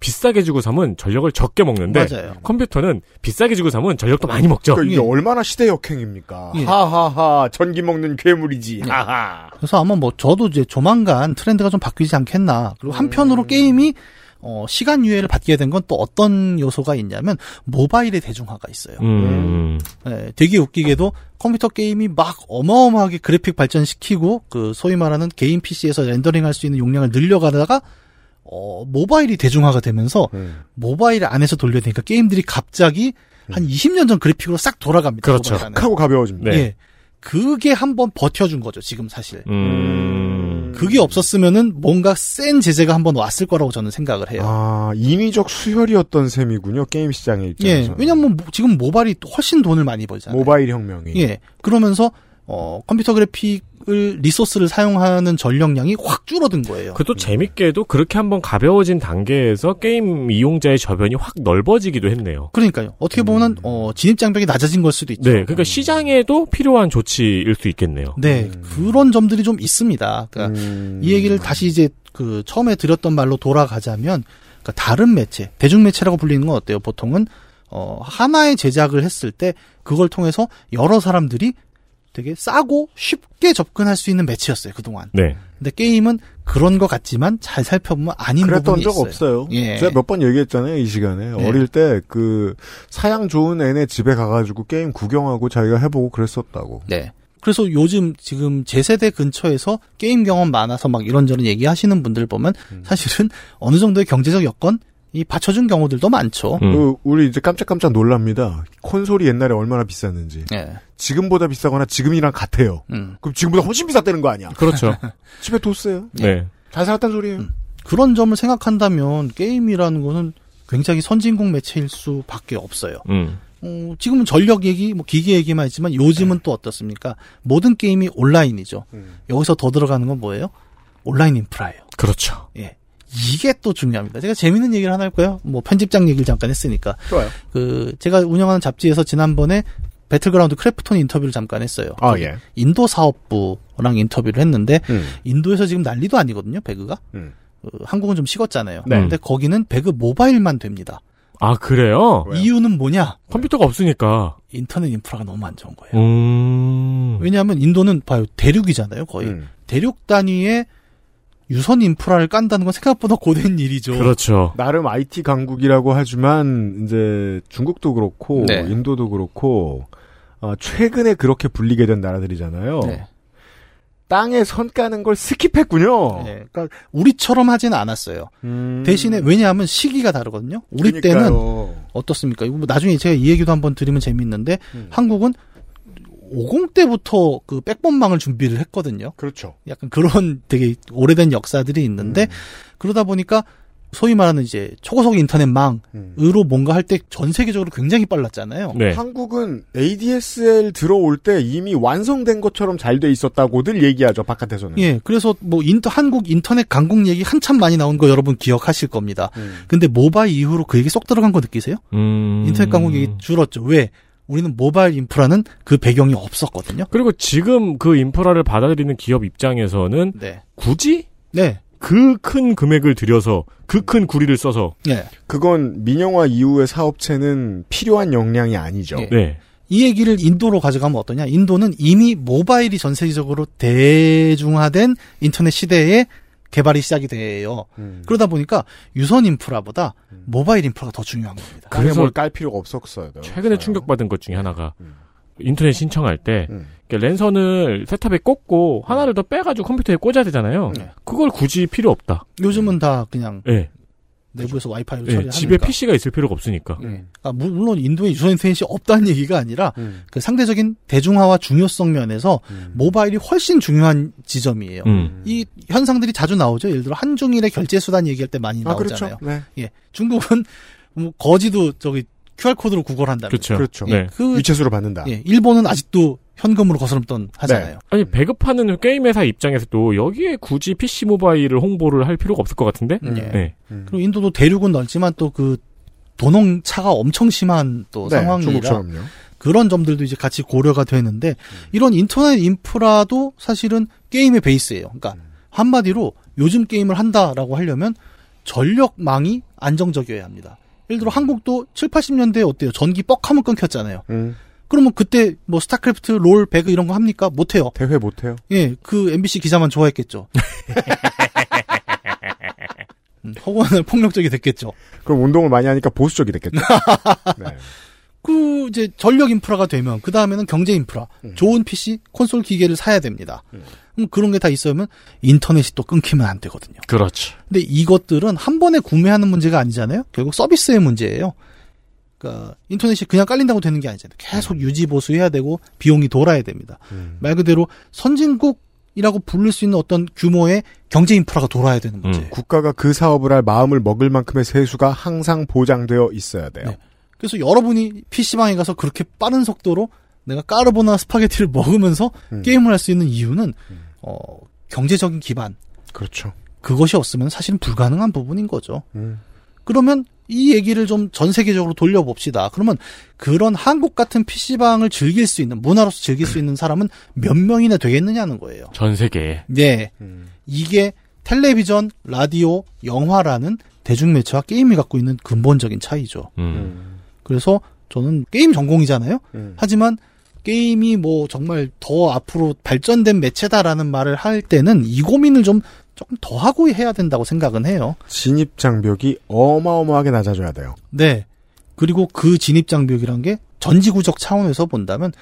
비싸게 주고 사면 전력을 적게 먹는데 맞아요. 컴퓨터는 비싸게 주고 사면 전력도 많이 먹죠. 그러니까 이게 예. 얼마나 시대 역행입니까? 예. 하하하 전기 먹는 괴물이지. 하하. 그래서 아마 뭐 저도 이제 조만간 트렌드가 좀 바뀌지 않겠나. 그리고 음. 한편으로 게임이 어, 시간 유예를 받게 된 건 또 어떤 요소가 있냐면 모바일의 대중화가 있어요. 음. 네, 되게 웃기게도 컴퓨터 게임이 막 어마어마하게 그래픽 발전시키고 그 소위 말하는 개인 PC에서 렌더링할 수 있는 용량을 늘려가다가 어, 모바일이 대중화가 되면서 음. 모바일 안에서 돌려대니까 게임들이 갑자기 한 20년 전 그래픽으로 싹 돌아갑니다. 그렇죠. 하고 가벼워집니다. 네. 예. 그게 한번 버텨준 거죠, 지금 사실. 음. 그게 없었으면은 뭔가 센 제재가 한번 왔을 거라고 저는 생각을 해요. 아, 인위적 수혈이었던 셈이군요. 게임 시장의 예. 입장에서. 왜냐면 뭐 지금 모바일이 훨씬 돈을 많이 벌잖아요. 모바일 혁명이. 예. 그러면서 어 컴퓨터 그래픽 을 리소스를 사용하는 전력량이 확 줄어든 거예요. 그것도 재밌게도 그렇게 한번 가벼워진 단계에서 게임 이용자의 저변이 확 넓어지기도 했네요. 그러니까요. 어떻게 보면 어 진입 장벽이 낮아진 걸 수도 있죠. 네, 그러니까 시장에도 필요한 조치일 수 있겠네요. 네, 그런 점들이 좀 있습니다. 그러니까 음. 이 얘기를 다시 이제 그 처음에 드렸던 말로 돌아가자면 그러니까 다른 매체, 대중 매체라고 불리는 건 어때요? 보통은 어 하나의 제작을 했을 때 그걸 통해서 여러 사람들이 되게 싸고 쉽게 접근할 수 있는 매체였어요 그동안. 네. 근데 게임은 그런 것 같지만 잘 살펴보면 아닌 그랬던 부분이 적 있어요. 없어요. 예. 제가 몇 번 얘기했잖아요, 이 시간에. 네. 어릴 때, 그, 사양 좋은 애네 집에 가가지고 게임 구경하고 자기가 해보고 그랬었다고. 네. 그래서 요즘 지금 제 세대 근처에서 게임 경험 많아서 막 이런저런 얘기하시는 분들 보면 음. 사실은 어느 정도의 경제적 여건 이 받쳐준 경우들도 많죠. 음. 그, 우리 이제 깜짝깜짝 놀랍니다. 콘솔이 옛날에 얼마나 비쌌는지. 네. 지금보다 비싸거나 지금이랑 같아요. 음. 그럼 지금보다 훨씬 비쌌다는 거 아니야? 그렇죠. 집에 뒀어요. 네. 잘 살았단 소리예요. 음. 그런 점을 생각한다면 게임이라는 거는 굉장히 선진국 매체일 수밖에 없어요. 음. 어, 지금은 전력 얘기, 뭐 기계 얘기만 했지만 요즘은 또 어떻습니까? 모든 게임이 온라인이죠. 음. 여기서 더 들어가는 건 뭐예요? 온라인 인프라예요. 그렇죠. 예. 이게 또 중요합니다. 제가 재밌는 얘기를 하나 할까요? 뭐 편집장 얘기를 잠깐 했으니까. 좋아요. 그 제가 운영하는 잡지에서 지난번에 배틀그라운드 크래프톤 인터뷰를 잠깐 했어요. 아, 거기 예. 인도 사업부랑 인터뷰를 했는데 음. 인도에서 지금 난리도 아니거든요. 배그가. 음. 어, 한국은 좀 식었잖아요. 네. 근데 거기는 배그 모바일만 됩니다. 아, 그래요? 왜요? 이유는 뭐냐? 컴퓨터가 없으니까. 인터넷 인프라가 너무 안 좋은 거예요. 음. 왜냐하면 인도는 봐요 대륙이잖아요 거의 음. 대륙 단위의 유선 인프라를 깐다는 건 생각보다 고된 일이죠. 그렇죠. 나름 IT 강국이라고 하지만 이제 중국도 그렇고 네. 인도도 그렇고 어, 최근에 그렇게 불리게 된 나라들이잖아요. 네. 땅에 선 까는 걸 스킵했군요. 네, 그러니까 우리처럼 하지는 않았어요. 음. 대신에 왜냐하면 시기가 다르거든요. 우리 때는 그러니까요. 어떻습니까? 이거 뭐 나중에 제가 이 얘기도 한번 드리면 재밌는데 음. 한국은 50 때부터 그 백번망을 준비를 했거든요. 그렇죠. 약간 그런 되게 오래된 역사들이 있는데 음. 그러다 보니까 소위 말하는 이제 초고속 인터넷망으로 음. 뭔가 할 때 전 세계적으로 굉장히 빨랐잖아요. 네. 한국은 ADSL 들어올 때 이미 완성된 것처럼 잘 돼 있었다고들 얘기하죠 바깥에서는. 예, 그래서 뭐 인터 한국 인터넷 강국 얘기 한참 많이 나온 거 여러분 기억하실 겁니다. 음. 근데 모바일 이후로 그 얘기 쏙 들어간 거 느끼세요? 음. 인터넷 강국 얘기 줄었죠. 왜? 우리는 모바일 인프라는 그 배경이 없었거든요. 그리고 지금 그 인프라를 받아들이는 기업 입장에서는 네. 굳이 네. 그 큰 금액을 들여서 그 큰 구리를 써서 네. 그건 민영화 이후의 사업체는 필요한 역량이 아니죠. 예. 네. 이 얘기를 인도로 가져가면 어떠냐? 인도는 이미 모바일이 전 세계적으로 대중화된 인터넷 시대에 개발이 시작이 돼요. 음. 그러다 보니까 유선 인프라보다 모바일 인프라가 더 중요한 겁니다. 그래서 뭘 깔 필요가 없었어요. 최근에 충격받은 것 중에 하나가 음. 인터넷 신청할 때 음. 랜선을 세탑에 꽂고 하나를 더 빼가지고 컴퓨터에 꽂아야 되잖아요. 네. 그걸 굳이 필요 없다. 요즘은 다 그냥 네. 내부에서 와이파이로 네, 처리하니까. 집에 PC가 있을 필요가 없으니까. 네. 아, 물- 물론 인도에 유선 인터넷이 없다는 얘기가 아니라 음. 그 상대적인 대중화와 중요성 면에서 음. 모바일이 훨씬 중요한 지점이에요. 음. 이 현상들이 자주 나오죠. 예를 들어 한중일의 결제 수단 얘기할 때 많이 아 그렇죠. 나오잖아요. 네. 예, 중국은 뭐 거지도 저기 QR 코드로 구걸한다면. 그렇죠. 그렇죠. 네. 그 위챗으로 받는다. 예, 일본은 아직도 현금으로 거스름돈 하잖아요. 아니 배급하는 게임 회사 입장에서도 여기에 굳이 PC 모바일을 홍보를 할 필요가 없을 것 같은데. 예. 네. 음. 그리고 인도도 대륙은 넓지만 또 그 도농 차가 엄청 심한 또 네, 상황이라 중국처럼요. 그런 점들도 이제 같이 고려가 되는데 이런 인터넷 인프라도 사실은 게임의 베이스예요. 그러니까 한마디로 요즘 게임을 한다라고 하려면 전력망이 안정적이어야 합니다. 예를 들어 한국도 7, 80년대에 어때요? 전기 뻑하면 끊겼잖아요. 음. 그러면 그때 뭐 스타크래프트, 롤, 배그 이런 거 합니까? 못 해요. 대회 못 해요. 예, 그 MBC 기자만 좋아했겠죠. 음, 혹은 폭력적이 됐겠죠. 그럼 운동을 많이 하니까 보수적이 됐겠죠. 네. 그 이제 전력 인프라가 되면 그 다음에는 경제 인프라, 좋은 PC, 콘솔 기계를 사야 됩니다. 그럼 그런 게 다 있으면 인터넷이 또 끊기면 안 되거든요. 그렇지. 근데 이것들은 한 번에 구매하는 문제가 아니잖아요. 결국 서비스의 문제예요. 그러니까 인터넷이 그냥 깔린다고 되는 게 아니잖아요. 계속 유지 보수해야 되고 비용이 돌아야 됩니다. 말 그대로 선진국이라고 부를 수 있는 어떤 규모의 경제 인프라가 돌아야 되는 문제. 국가가 그 사업을 할 마음을 먹을 만큼의 세수가 항상 보장되어 있어야 돼요. 네. 그래서 여러분이 PC방에 가서 그렇게 빠른 속도로 내가 까르보나 스파게티를 먹으면서 게임을 할 수 있는 이유는 어, 경제적인 기반. 그렇죠. 그것이 없으면 사실은 불가능한 부분인 거죠. 음. 그러면 이 얘기를 좀 전 세계적으로 돌려봅시다. 그러면 그런 한국 같은 PC방을 즐길 수 있는, 문화로서 즐길 수 있는 사람은 몇 명이나 되겠느냐는 거예요. 전 세계에. 네. 음. 이게 텔레비전, 라디오, 영화라는 대중매체와 게임이 갖고 있는 근본적인 차이죠. 음. 그래서 저는 게임 전공이잖아요. 음. 하지만 게임이 뭐 정말 더 앞으로 발전된 매체다라는 말을 할 때는 이 고민을 좀 조금 더 하고 해야 된다고 생각은 해요. 진입 장벽이 어마어마하게 낮아져야 돼요. 네. 그리고 그 진입 장벽이란 게 전지구적 차원에서 본다면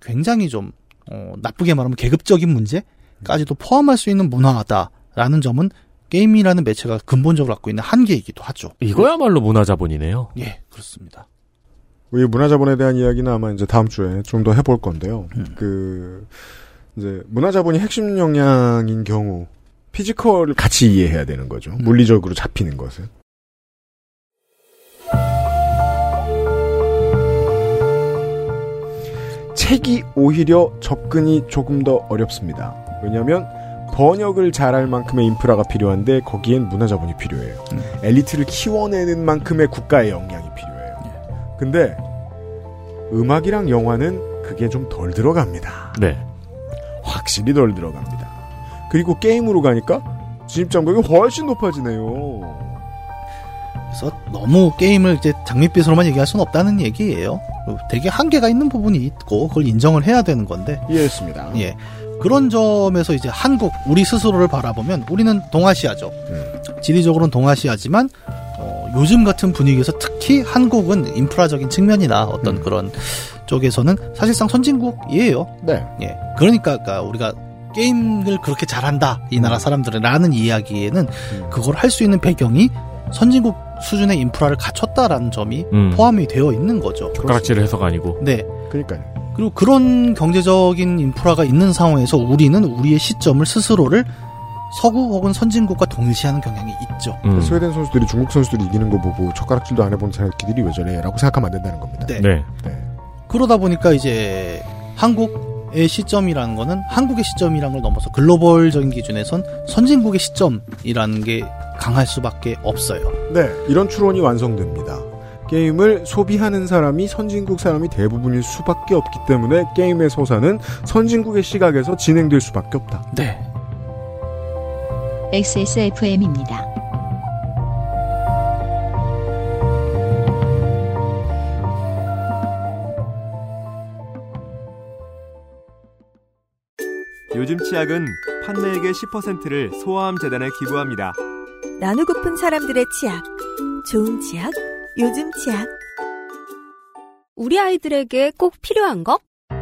굉장히 좀 어, 나쁘게 말하면 계급적인 문제까지도 포함할 수 있는 문화다라는 점은 게임이라는 매체가 근본적으로 갖고 있는 한계이기도 하죠. 이거야말로 문화 자본이네요. 예, 그렇습니다. 이 문화자본에 대한 이야기는 아마 이제 다음 주에 좀 더 해볼 건데요. 그 이제 문화자본이 핵심 역량인 경우 physical을 같이 이해해야 되는 거죠. 물리적으로 잡히는 것은. 책이 오히려 접근이 조금 더 어렵습니다. 왜냐하면 번역을 잘할 만큼의 인프라가 필요한데 거기엔 문화자본이 필요해요. 엘리트를 키워내는 만큼의 국가의 역량이 필요해요. 근데 음악이랑 영화는 그게 좀 덜 들어갑니다. 네. 확실히 덜 들어갑니다. 그리고 게임으로 가니까 진입장벽이 훨씬 높아지네요. 그래서 너무 게임을 이제 장밋빛으로만 얘기할 수는 없다는 얘기예요. 되게 한계가 있는 부분이 있고 그걸 인정을 해야 되는 건데. 이해했습니다. 예. 그런 점에서 이제 한국 우리 스스로를 바라보면 우리는 동아시아죠. 지리적으로는 동아시아지만 어, 요즘 같은 분위기에서 특히 한국은 인프라적인 측면이나 어떤 그런 쪽에서는 사실상 선진국이에요. 네. 예. 그러니까 아까 우리가 게임을 그렇게 잘한다 이 나라 사람들은라는 이야기에는 그걸 할 수 있는 배경이 선진국 수준의 인프라를 갖췄다라는 점이 음. 포함이 되어 있는 거죠. 젓가락질 해서가 아니고. 네. 그러니까요. 그리고 그런 경제적인 인프라가 있는 상황에서 우리는 우리의 시점을 스스로를 서구 혹은 선진국과 동일시하는 경향이 있죠. 음. 스웨덴 선수들이 중국 선수들이 이기는 거 보고 젓가락질도 안 해본 새끼들이 왜 저래? 라고 생각하면 안 된다는 겁니다. 네. 네. 그러다 보니까 이제 한국의 시점이라는 거는 한국의 시점이라는 걸 넘어서 글로벌적인 기준에선 선진국의 시점이라는 게 강할 수밖에 없어요. 네, 이런 추론이 완성됩니다. 게임을 소비하는 사람이 선진국 사람이 대부분일 수밖에 없기 때문에 게임의 서사는 선진국의 시각에서 진행될 수밖에 없다. 네. XSFM입니다. 요즘 치약은 판매액의 10%를 소아암 재단에 기부합니다. 나누고픈 사람들의 치약. 좋은 치약, 요즘 치약. 우리 아이들에게 꼭 필요한 거?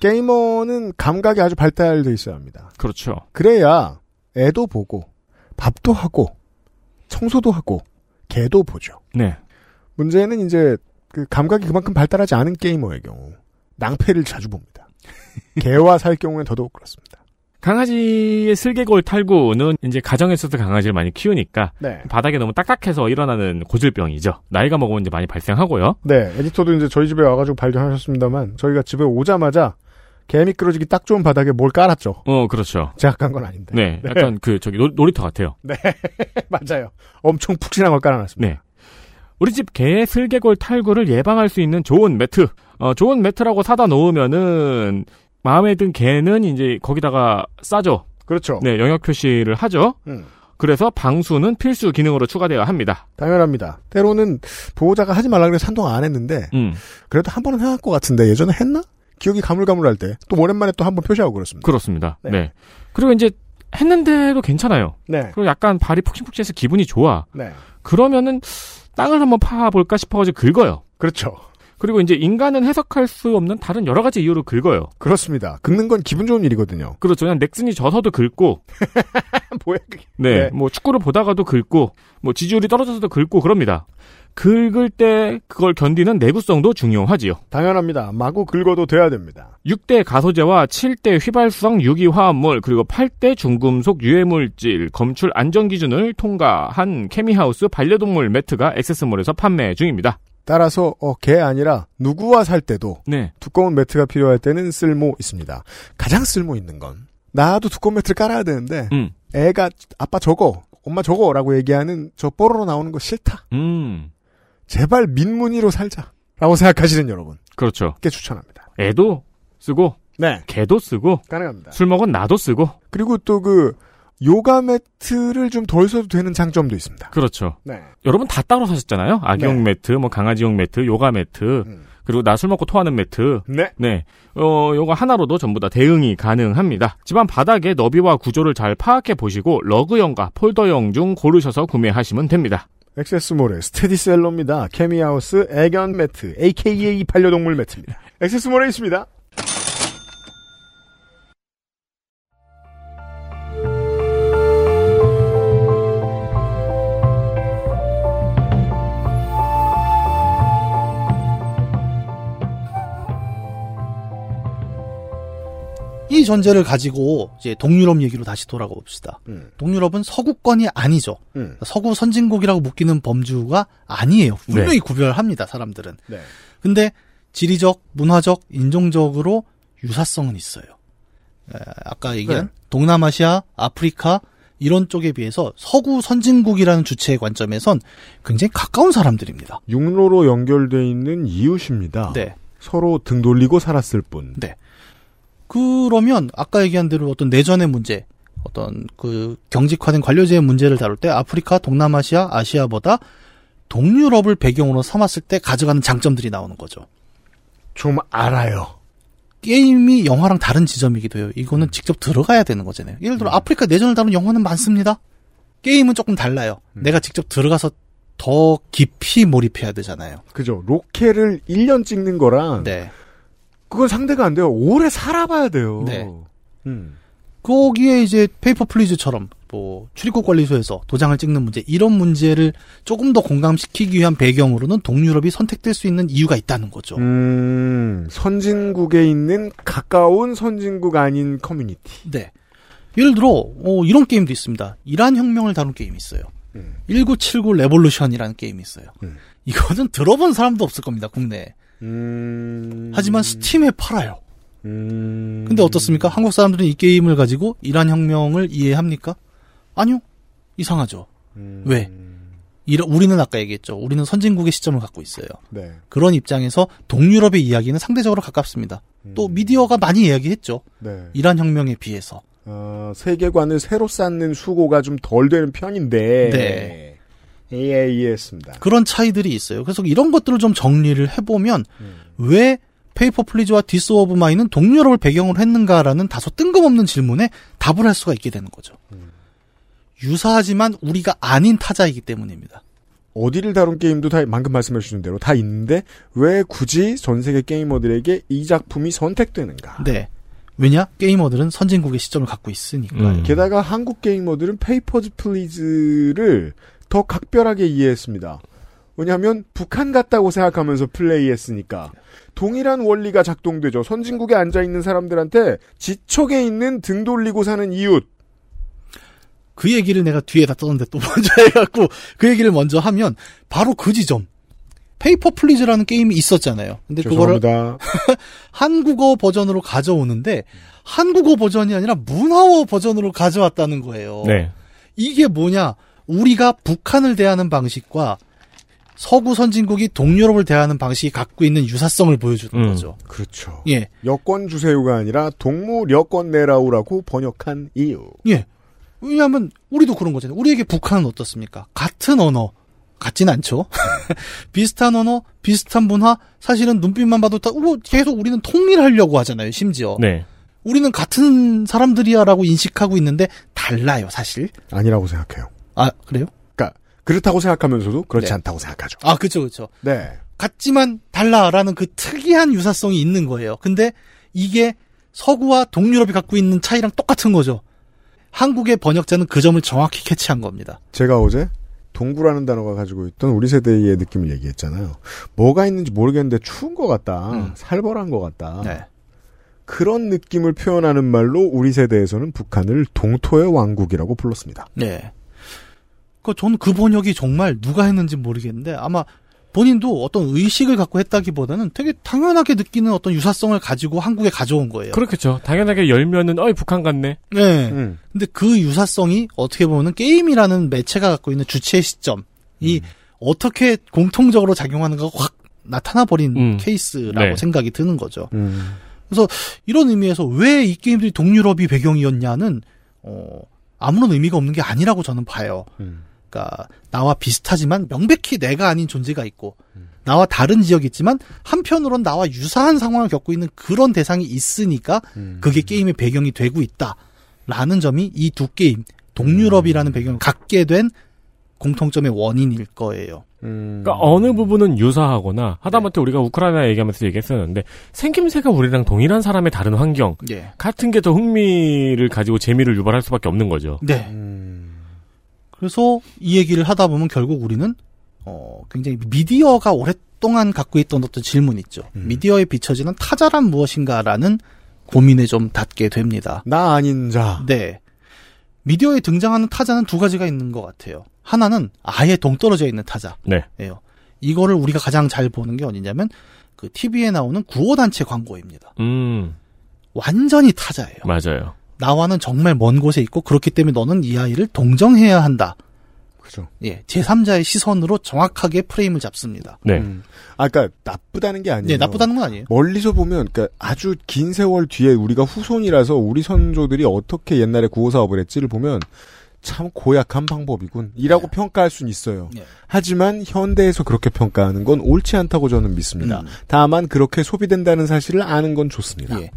게이머는 감각이 아주 발달돼 있어야 합니다. 그렇죠. 그래야 애도 보고 밥도 하고 청소도 하고 개도 보죠. 네. 문제는 이제 그 감각이 그만큼 발달하지 않은 게이머의 경우 낭패를 자주 봅니다. 개와 살 경우엔 더더욱 그렇습니다. 강아지의 슬개골 탈구는 이제 가정에서도 강아지를 많이 키우니까 네. 바닥에 너무 딱딱해서 일어나는 고질병이죠. 나이가 먹으면 이제 많이 발생하고요. 네, 에디터도 이제 저희 집에 와가지고 발견하셨습니다만 저희가 집에 오자마자 개 미끄러지기 딱 좋은 바닥에 뭘 깔았죠. 어, 그렇죠. 제가 깐건 아닌데. 네, 약간 그 저기 놀, 놀이터 같아요. 네, 맞아요. 엄청 푹신한 걸 깔아놨습니다. 네. 우리 집 개의 슬개골 탈구를 예방할 수 있는 좋은 매트. 어, 좋은 매트라고 사다 놓으면은 마음에 든 개는 이제 거기다가 싸죠. 그렇죠. 네, 영역 표시를 하죠. 음. 그래서 방수는 필수 기능으로 추가되어야 합니다. 당연합니다. 때로는 보호자가 하지 말라 그래서 한동안 안 했는데 음. 그래도 한 번은 해할 것 같은데 예전에 했나? 기억이 가물가물할 때 또 오랜만에 또 한번 표시하고 그렇습니다. 그렇습니다. 네. 네. 그리고 이제 했는데도 괜찮아요. 네. 그리고 약간 발이 푹신푹신해서 기분이 좋아. 네. 그러면은 땅을 한번 파볼까 싶어가지고 긁어요. 그렇죠. 그리고 이제 인간은 해석할 수 없는 다른 여러 가지 이유로 긁어요. 그렇습니다. 긁는 건 기분 좋은 일이거든요. 그렇죠. 그냥 넥슨이 져서도 긁고, 뭐야 그게? 네, 네. 뭐 축구를 보다가도 긁고, 뭐 지지율이 떨어져서도 긁고 그럽니다. 긁을 때 그걸 견디는 내구성도 중요하지요. 당연합니다. 마구 긁어도 돼야 됩니다. 6대 가소제와 7대 휘발성 유기화합물 그리고 8대 중금속 유해물질 검출 안전 기준을 통과한 케미하우스 반려동물 매트가 액세스몰에서 판매 중입니다. 따라서 어, 개 아니라 누구와 살 때도 네. 두꺼운 매트가 필요할 때는 쓸모 있습니다. 가장 쓸모 있는 건 나도 두꺼운 매트를 깔아야 되는데 음. 애가 아빠 저거 엄마 저거라고 얘기하는 저 뽀로로 나오는 거 싫다. 음. 제발 민무늬로 살자라고 생각하시는 여러분 그렇죠. 꽤 추천합니다. 애도 쓰고 네. 개도 쓰고 가능합니다. 술 먹은 나도 쓰고 그리고 또 그 요가 매트를 좀 덜 써도 되는 장점도 있습니다. 그렇죠. 네. 여러분 다 따로 사셨잖아요. 아기용 네. 매트, 뭐 강아지용 매트, 요가 매트, 음. 그리고 나 술 먹고 토하는 매트. 네. 네. 어, 요거 하나로도 전부 다 대응이 가능합니다. 집안 바닥의 너비와 구조를 잘 파악해 보시고 러그형과 폴더형 중 고르셔서 구매하시면 됩니다. 액세스몰의 스테디셀러입니다. 케미하우스 애견 매트, AKA 반려동물 매트입니다. 액세스몰에 있습니다. 이 전제를 가지고 이제 동유럽 얘기로 다시 돌아가 봅시다. 음. 동유럽은 서구권이 아니죠. 음. 서구 선진국이라고 묶이는 범주가 아니에요. 분명히 구별합니다, 사람들은. 네. 근데 지리적, 문화적, 인종적으로 유사성은 있어요. 에, 아까 얘기한 네. 동남아시아, 아프리카 이런 쪽에 비해서 서구 선진국이라는 주체의 관점에선 굉장히 가까운 사람들입니다. 육로로 연결돼 있는 이웃입니다. 네. 서로 등 돌리고 살았을 뿐. 네. 그러면 아까 얘기한 대로 어떤 내전의 문제, 어떤 그 경직화된 관료제의 문제를 다룰 때 아프리카, 동남아시아, 아시아보다 동유럽을 배경으로 삼았을 때 가져가는 장점들이 나오는 거죠. 좀 알아요. 게임이 영화랑 다른 지점이기도 해요. 이거는 직접 들어가야 되는 거잖아요. 예를 들어 아프리카 내전을 다룬 영화는 많습니다. 게임은 조금 달라요. 내가 직접 들어가서 더 깊이 몰입해야 되잖아요. 그죠. 로케를 1년 찍는 거랑 네. 그건 상대가 안 돼요. 오래 살아봐야 돼요. 네. 음. 거기에 이제 Papers, Please처럼 뭐 출입국 관리소에서 도장을 찍는 문제 이런 문제를 조금 더 공감시키기 위한 배경으로는 동유럽이 선택될 수 있는 이유가 있다는 거죠. 음, 선진국에 있는 가까운 선진국 아닌 커뮤니티. 네. 예를 들어 어, 이런 게임도 있습니다. 이란 혁명을 다룬 게임이 있어요. 음. 1979 Revolution이라는 게임이 있어요. 음. 이거는 들어본 사람도 없을 겁니다. 국내에. 음. 하지만 스팀에 팔아요. 음. 근데 어떻습니까? 한국 사람들은 이 게임을 가지고 이란 혁명을 이해합니까? 아니요. 이상하죠. 음. 왜? 이러- 우리는 아까 얘기했죠. 우리는 선진국의 시점을 갖고 있어요. 네. 그런 입장에서 동유럽의 이야기는 상대적으로 가깝습니다. 또 미디어가 많이 이야기했죠. 네. 이란 혁명에 비해서. 어, 세계관을 새로 쌓는 수고가 좀 덜 되는 편인데. 네. 예, 이해했습니다. 그런 차이들이 있어요. 그래서 이런 것들을 좀 정리를 해보면 왜 Papers, Please와 This War of Mine은 동유럽을 배경으로 했는가라는 다소 뜬금없는 질문에 답을 할 수가 있게 되는 거죠. 유사하지만 우리가 아닌 타자이기 때문입니다. 어디를 다룬 게임도 다 방금 말씀해 주신 대로 다 있는데 왜 굳이 전 세계 게이머들에게 이 작품이 선택되는가? 네. 왜냐? 게이머들은 선진국의 시점을 갖고 있으니까요. 음. 게다가 한국 게이머들은 Papers, Please를 더 각별하게 이해했습니다. 왜냐하면 북한 같다고 생각하면서 플레이했으니까 동일한 원리가 작동되죠. 선진국에 앉아 있는 사람들한테 지척에 있는 등 돌리고 사는 이웃. 그 얘기를 내가 뒤에다 썼는데 또 먼저 해갖고 그 얘기를 먼저 하면 바로 그 지점. Papers, Please라는 게임이 있었잖아요. 근데 그거를 죄송합니다. 한국어 버전으로 가져오는데 한국어 버전이 아니라 문화어 버전으로 가져왔다는 거예요. 네. 이게 뭐냐? 우리가 북한을 대하는 방식과 서구 선진국이 동유럽을 대하는 방식이 갖고 있는 유사성을 보여주는 음. 거죠. 그렇죠. 예. 여권 주세요가 아니라 동무 여권 내라우라고 번역한 이유. 예. 왜냐하면 우리도 그런 거잖아요. 우리에게 북한은 어떻습니까? 같은 언어. 같진 않죠. 비슷한 언어, 비슷한 문화, 사실은 눈빛만 봐도 다, 뭐, 계속 우리는 통일하려고 하잖아요, 심지어. 네. 우리는 같은 사람들이야라고 인식하고 있는데, 달라요, 사실. 아니라고 생각해요. 아, 그래요? 그러니까 그렇다고 생각하면서도 그렇지 네. 않다고 생각하죠. 아, 그쵸, 그쵸. 네. 같지만 달라라는 그 특이한 유사성이 있는 거예요. 근데 이게 서구와 동유럽이 갖고 있는 차이랑 똑같은 거죠. 한국의 번역자는 그 점을 정확히 캐치한 겁니다. 제가 어제 동구라는 단어가 가지고 있던 우리 세대의 느낌을 얘기했잖아요. 뭐가 있는지 모르겠는데 추운 것 같다. 음. 살벌한 것 같다. 네. 그런 느낌을 표현하는 말로 우리 세대에서는 북한을 동토의 왕국이라고 불렀습니다. 네. 그 저는 그 번역이 정말 누가 했는지 모르겠는데 아마 본인도 어떤 의식을 갖고 했다기보다는 되게 당연하게 느끼는 어떤 유사성을 가지고 한국에 가져온 거예요. 그렇겠죠. 당연하게 열면은 어이 북한 같네. 네. 음. 근데 그 유사성이 어떻게 보면 게임이라는 매체가 갖고 있는 주체 시점 이 음. 어떻게 공통적으로 작용하는가 확 나타나 버린 음. 케이스라고 네. 생각이 드는 거죠. 음. 그래서 이런 의미에서 왜 이 게임들이 동유럽이 배경이었냐는 어 아무런 의미가 없는 게 아니라고 저는 봐요. 음. 그러니까 나와 비슷하지만 명백히 내가 아닌 존재가 있고 나와 다른 지역이 있지만 한편으론 나와 유사한 상황을 겪고 있는 그런 대상이 있으니까 음. 그게 게임의 배경이 되고 있다라는 점이 이 두 게임 동유럽이라는 배경을 갖게 된 공통점의 원인일 거예요. 음. 그러니까 어느 부분은 유사하거나 하다못해 우리가 우크라이나 얘기하면서 얘기했었는데 생김새가 우리랑 동일한 사람의 다른 환경 예. 같은 게 더 흥미를 가지고 재미를 유발할 수밖에 없는 거죠. 네. 음. 그래서 이 얘기를 하다 보면 결국 우리는 어 굉장히 미디어가 오랫동안 갖고 있던 어떤 질문 있죠. 음. 미디어에 비춰지는 타자란 무엇인가라는 고민에 좀 닿게 됩니다. 나 아닌 자. 네. 미디어에 등장하는 타자는 두 가지가 있는 것 같아요. 하나는 아예 동떨어져 있는 타자예요. 네. 이거를 우리가 가장 잘 보는 게 어디냐면 그 TV에 나오는 구호단체 광고입니다. 음, 완전히 타자예요. 맞아요. 나와는 정말 먼 곳에 있고 그렇기 때문에 너는 이 아이를 동정해야 한다. 그죠. 예, 제3자의 시선으로 정확하게 프레임을 잡습니다. 네. 음. 아, 그러니까 나쁘다는 게 아니에요. 네, 나쁘다는 건 아니에요. 멀리서 보면 그러니까 아주 긴 세월 뒤에 우리가 후손이라서 우리 선조들이 어떻게 옛날에 구호 사업을 했지를 보면 참 고약한 방법이군. 이라고 평가할 수는 있어요. 네. 하지만 현대에서 그렇게 평가하는 건 옳지 않다고 저는 믿습니다. 음. 다만 그렇게 소비된다는 사실을 아는 건 좋습니다. 예.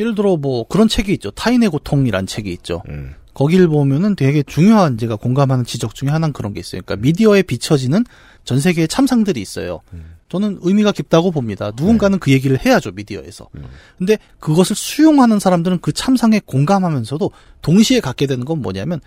예를 들어 뭐 그런 책이 있죠. 타인의 고통이란 책이 있죠. 음. 거기를 보면은 되게 중요한 제가 공감하는 지적 중에 하나는 그런 게 있어요. 그러니까 미디어에 비춰지는 전 세계의 참상들이 있어요. 음. 저는 의미가 깊다고 봅니다. 누군가는 그 얘기를 해야죠, 미디어에서. 음. 근데 그것을 수용하는 사람들은 그 참상에 공감하면서도 동시에 갖게 되는 건 뭐냐면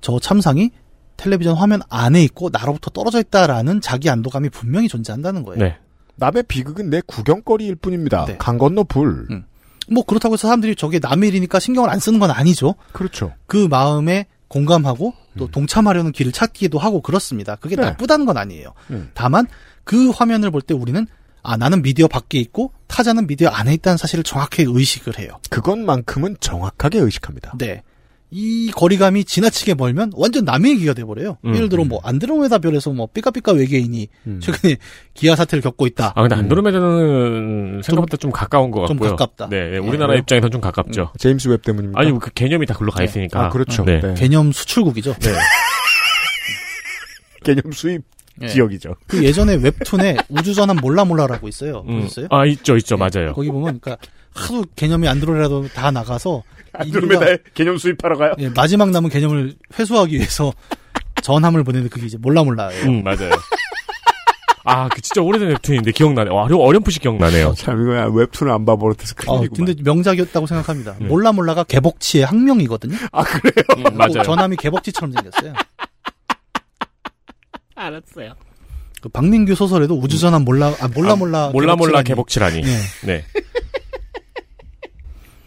저 참상이 텔레비전 화면 안에 있고 나로부터 떨어져 있다라는 자기 안도감이 분명히 존재한다는 거예요. 네. 남의 비극은 내 구경거리일 뿐입니다. 네. 강 건너 불. 음. 뭐 그렇다고 해서 사람들이 저게 남의 일이니까 신경을 안 쓰는 건 아니죠. 그렇죠. 그 마음에 공감하고 또 동참하려는 길을 찾기도 하고 그렇습니다. 그게 네. 나쁘다는 건 아니에요. 음. 다만 그 화면을 볼 때 우리는 아 나는 미디어 밖에 있고 타자는 미디어 안에 있다는 사실을 정확히 의식을 해요. 그것만큼은 정확하게 의식합니다. 네. 이 거리감이 지나치게 멀면 완전 남의 얘기가 돼버려요. 음, 예를 들어 뭐 안드로메다 별에서 뭐 삐까삐까 외계인이 음. 최근에 기아 사태를 겪고 있다. 아 근데 안드로메다는 생각보다 좀 가까운 것좀 같고요. 가깝다. 네, 네, 우리나라 네. 입장에선 좀 가깝죠. 제임스 웹 때문입니까? 아니 그 개념이 다 글로 가 네. 있으니까. 아, 그렇죠. 네. 네. 개념 수출국이죠. 네. 개념 수입 예. 지역이죠. 그 예전에 웹툰에 우주전함 몰라몰라라고 있어요. 음. 보셨어요? 아 있죠, 있죠, 예, 맞아요. 거기 보면 그러니까 하도 개념이 안드로메다도 다 나가서 안드로메다에 개념 수입하러 가요? 예, 마지막 남은 개념을 회수하기 위해서 전함을 보내는데 그게 이제 몰라몰라예요. 음 맞아요. 아, 그 진짜 오래된 웹툰인데 기억나네. 와, 어렴- 어렴풋이 기억나네요. 참 이거 웹툰을 안 봐버릇해서 어, 큰일이구만. 근데 명작이었다고 생각합니다. 음. 몰라몰라가 개복치의 학명이거든요. 아 그래요? 음, 맞아요. 전함이 개복치처럼 생겼어요. 알았어요. 그 박민규 소설에도 우주전함 몰라 아 몰라 몰라 몰라 몰라 개복치라니. 네. 네.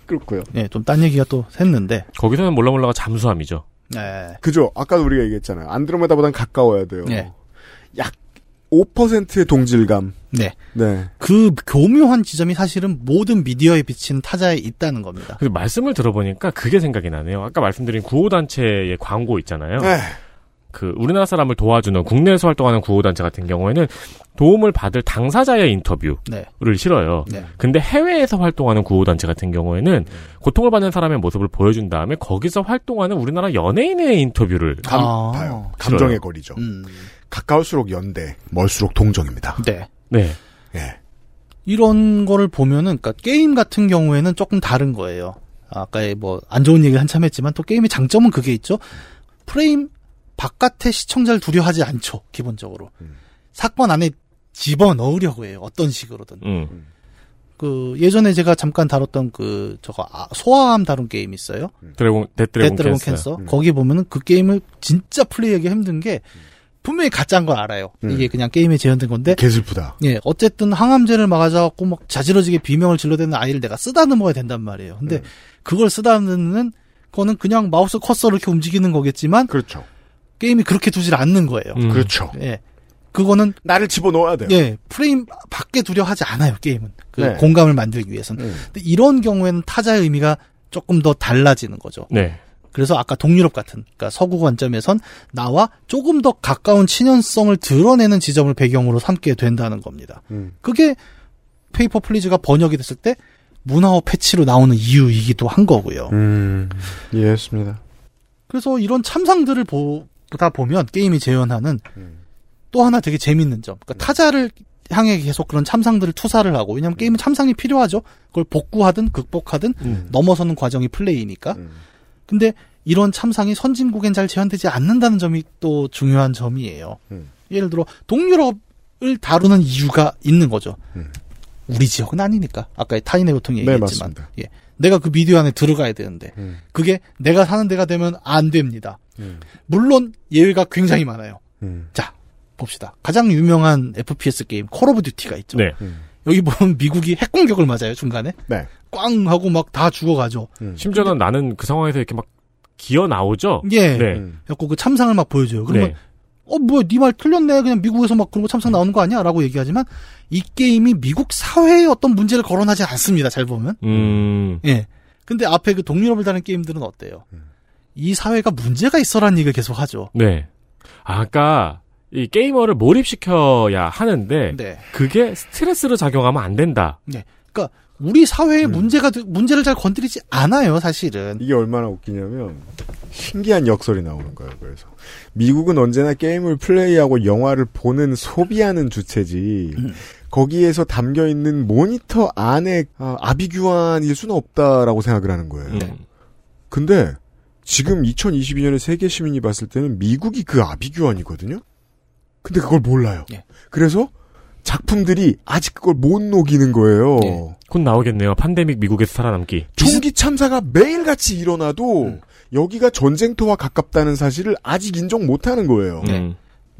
그렇고요. 네, 좀 딴 얘기가 또 샜는데. 거기서는 몰라 몰라가 잠수함이죠. 네. 그죠? 아까도 우리가 얘기했잖아요. 안드로메다보단 가까워야 돼요. 네. 약 5%의 동질감. 네. 네. 그 교묘한 지점이 사실은 모든 미디어에 비치는 타자에 있다는 겁니다. 그 말씀을 들어보니까 그게 생각이 나네요. 아까 말씀드린 구호단체의 광고 있잖아요. 네. 그 우리나라 사람을 도와주는 국내에서 활동하는 구호단체 같은 경우에는 도움을 받을 당사자의 인터뷰를 네. 싫어요. 네. 근데 해외에서 활동하는 구호단체 같은 경우에는 고통을 받는 사람의 모습을 보여준 다음에 거기서 활동하는 우리나라 연예인의 인터뷰를 감, 아. 봐요. 감정의. 거리죠. 음. 가까울수록 연대, 멀수록 동정입니다. 네. 네. 예. 이런 거를 보면은, 그니까 게임 같은 경우에는 조금 다른 거예요. 아까 뭐, 안 좋은 얘기를 한참 했지만 또 게임의 장점은 그게 있죠. 프레임 바깥에 시청자를 두려워하지 않죠, 기본적으로. 사건 안에 집어 넣으려고 해요, 어떤 식으로든. 음. 그, 예전에 제가 잠깐 다뤘던 그, 저거, 아, 소아암 다룬 게임 있어요. Dragon That Dragon That Dragon, Cancer. Cancer. 거기 보면은 그 게임을 진짜 플레이하기 힘든 게, 분명히 가짜인 걸 알아요. 음. 이게 그냥 게임에 재현된 건데, 개 슬프다. 예, 어쨌든 항암제를 맞아갖고 막 자지러지게 비명을 질러대는 아이를 내가 쓰다듬어야 된단 말이에요. 근데 네. 그걸 쓰다듬는 거는 그냥 마우스 커서를 이렇게 움직이는 거겠지만 그렇죠. 게임이 그렇게 두질 않는 거예요. 음. 그렇죠. 예. 그거는 나를 집어넣어야 돼요. 예, 프레임 밖에 두려 하지 않아요, 게임은. 그 네. 공감을 만들기 위해서는. 음. 근데 이런 경우에는 타자의 의미가 조금 더 달라지는 거죠. 네. 그래서 아까 동유럽 같은, 그러니까 서구 관점에선 나와 조금 더 가까운 친연성을 드러내는 지점을 배경으로 삼게 된다는 겁니다. 음. 그게 페이퍼 플리즈가 번역이 됐을 때 문화어 패치로 나오는 이유이기도 한 거고요. 음, 이해했습니다. 그래서 이런 참상들을 보 다 보면 게임이 재현하는 음. 또 하나 되게 재밌는 점. 그러니까 타자를 향해 계속 그런 참상들을 투사를 하고 왜냐하면 게임은 참상이 필요하죠. 그걸 복구하든 극복하든 음. 넘어서는 과정이 플레이니까. 음. 근데 이런 참상이 선진국엔 잘 재현되지 않는다는 점이 또 중요한 점이에요. 음. 예를 들어 동유럽을 다루는 이유가 있는 거죠. 음. 우리 지역은 아니니까. 아까 타인의 고통 네, 얘기했지만. 맞습니다. 예. 내가 그 미디어 안에 들어가야 되는데 음. 그게 내가 사는 데가 되면 안 됩니다. 음. 물론 예외가 굉장히 많아요. 음. 자, 봅시다. 가장 유명한 FPS 게임 Call of Duty가 있죠. 네. 음. 여기 보면 미국이 핵 공격을 맞아요, 중간에. 네. 꽝 하고 막 다 죽어가죠. 음. 심지어는 나는 그 상황에서 이렇게 막 기어 나오죠. 예. 네. 음. 그래갖고 그 참상을 막 보여줘요. 그러면 네. 어 뭐야 네 말 틀렸네 그냥 미국에서 막 그런 거 참상 나오는 거 아니야 라고 얘기하지만 이 게임이 미국 사회에 어떤 문제를 거론하지 않습니다 잘 보면 음. 예 근데 앞에 그 동유럽을 다는 게임들은 어때요 음. 이 사회가 문제가 있어라는 얘기를 계속 하죠 네. 아까 이 게이머를 몰입시켜야 하는데 네 그게 스트레스로 작용하면 안 된다. 그러니까 우리 사회에 음. 문제가 되- 문제를 잘 건드리지 않아요 사실은 이게 얼마나 웃기냐면 신기한 역설이 나오는 거예요. 그래서 미국은 언제나 게임을 플레이하고 영화를 보는 소비하는 주체지 음. 거기에서 담겨 있는 모니터 안에 아, 아비규환일 수는 없다라고 생각을 하는 거예요. 음. 근데 지금 2022년에 세계 시민이 봤을 때는 미국이 그 아비규환이거든요. 근데 그걸 몰라요. 예. 그래서 작품들이 아직 그걸 못 녹이는 거예요. 예. 곧 나오겠네요. 팬데믹 미국에서 살아남기. 총기 참사가 매일같이 일어나도 음. 여기가 전쟁터와 가깝다는 사실을 아직 인정 못하는 거예요. 네. 음.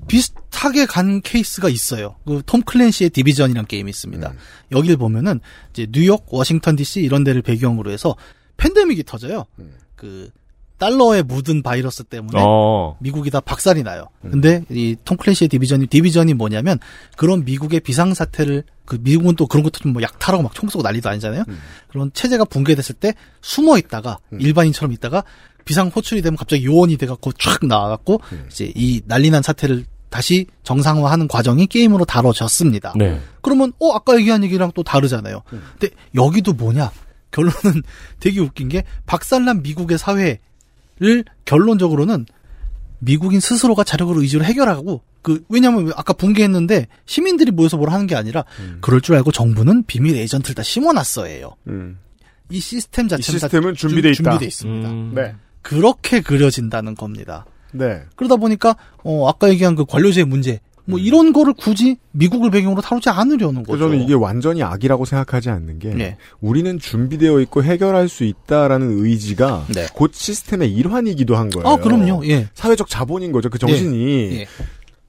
비슷하게 간 케이스가 있어요. 그 Tom Clancy의 Division이라는 게임이 있습니다. 음. 여길 보면은 이제 뉴욕, 워싱턴 DC 이런 데를 배경으로 해서 팬데믹이 터져요. 음. 그 달러에 묻은 바이러스 때문에 어. 미국이 다 박살이 나요. 음. 근데 이 Tom Clancy의 Division이 Division이 뭐냐면 그런 미국의 비상 사태를 그 미국은 또 그런 것도 좀 뭐 약탈하고 막 총 쏘고 난리도 아니잖아요. 음. 그런 체제가 붕괴됐을 때 숨어 있다가 음. 일반인처럼 있다가 비상 호출이 되면 갑자기 요원이 돼갖고 촥 나와갖고 음. 이제 이 난리난 사태를 다시 정상화하는 과정이 게임으로 다뤄졌습니다. 네. 그러면 어 아까 얘기한 얘기랑 또 다르잖아요. 음. 근데 여기도 뭐냐? 결론은 되게 웃긴 게 박살난 미국의 사회 를 결론적으로는 미국인 스스로가 자력으로 의지로 해결하고 그 왜냐면 아까 붕괴했는데 시민들이 모여서 뭘 하는 게 아니라 음. 그럴 줄 알고 정부는 비밀 에이전트를 다 심어놨어요. 음. 이 시스템 이 자체는 다 시스템은 준비돼 있다. 준비돼 있습니다. 음. 네. 그렇게 그려진다는 겁니다. 네. 그러다 보니까 어 아까 얘기한 그 관료제의 문제 뭐 음. 이런 거를 굳이 미국을 배경으로 다루지 않으려는 거죠. 저는 이게 완전히 악이라고 생각하지 않는 게 네. 우리는 준비되어 있고 해결할 수 있다라는 의지가 네. 곧 시스템의 일환이기도 한 거예요. 아 그럼요. 예. 사회적 자본인 거죠. 그 정신이 예.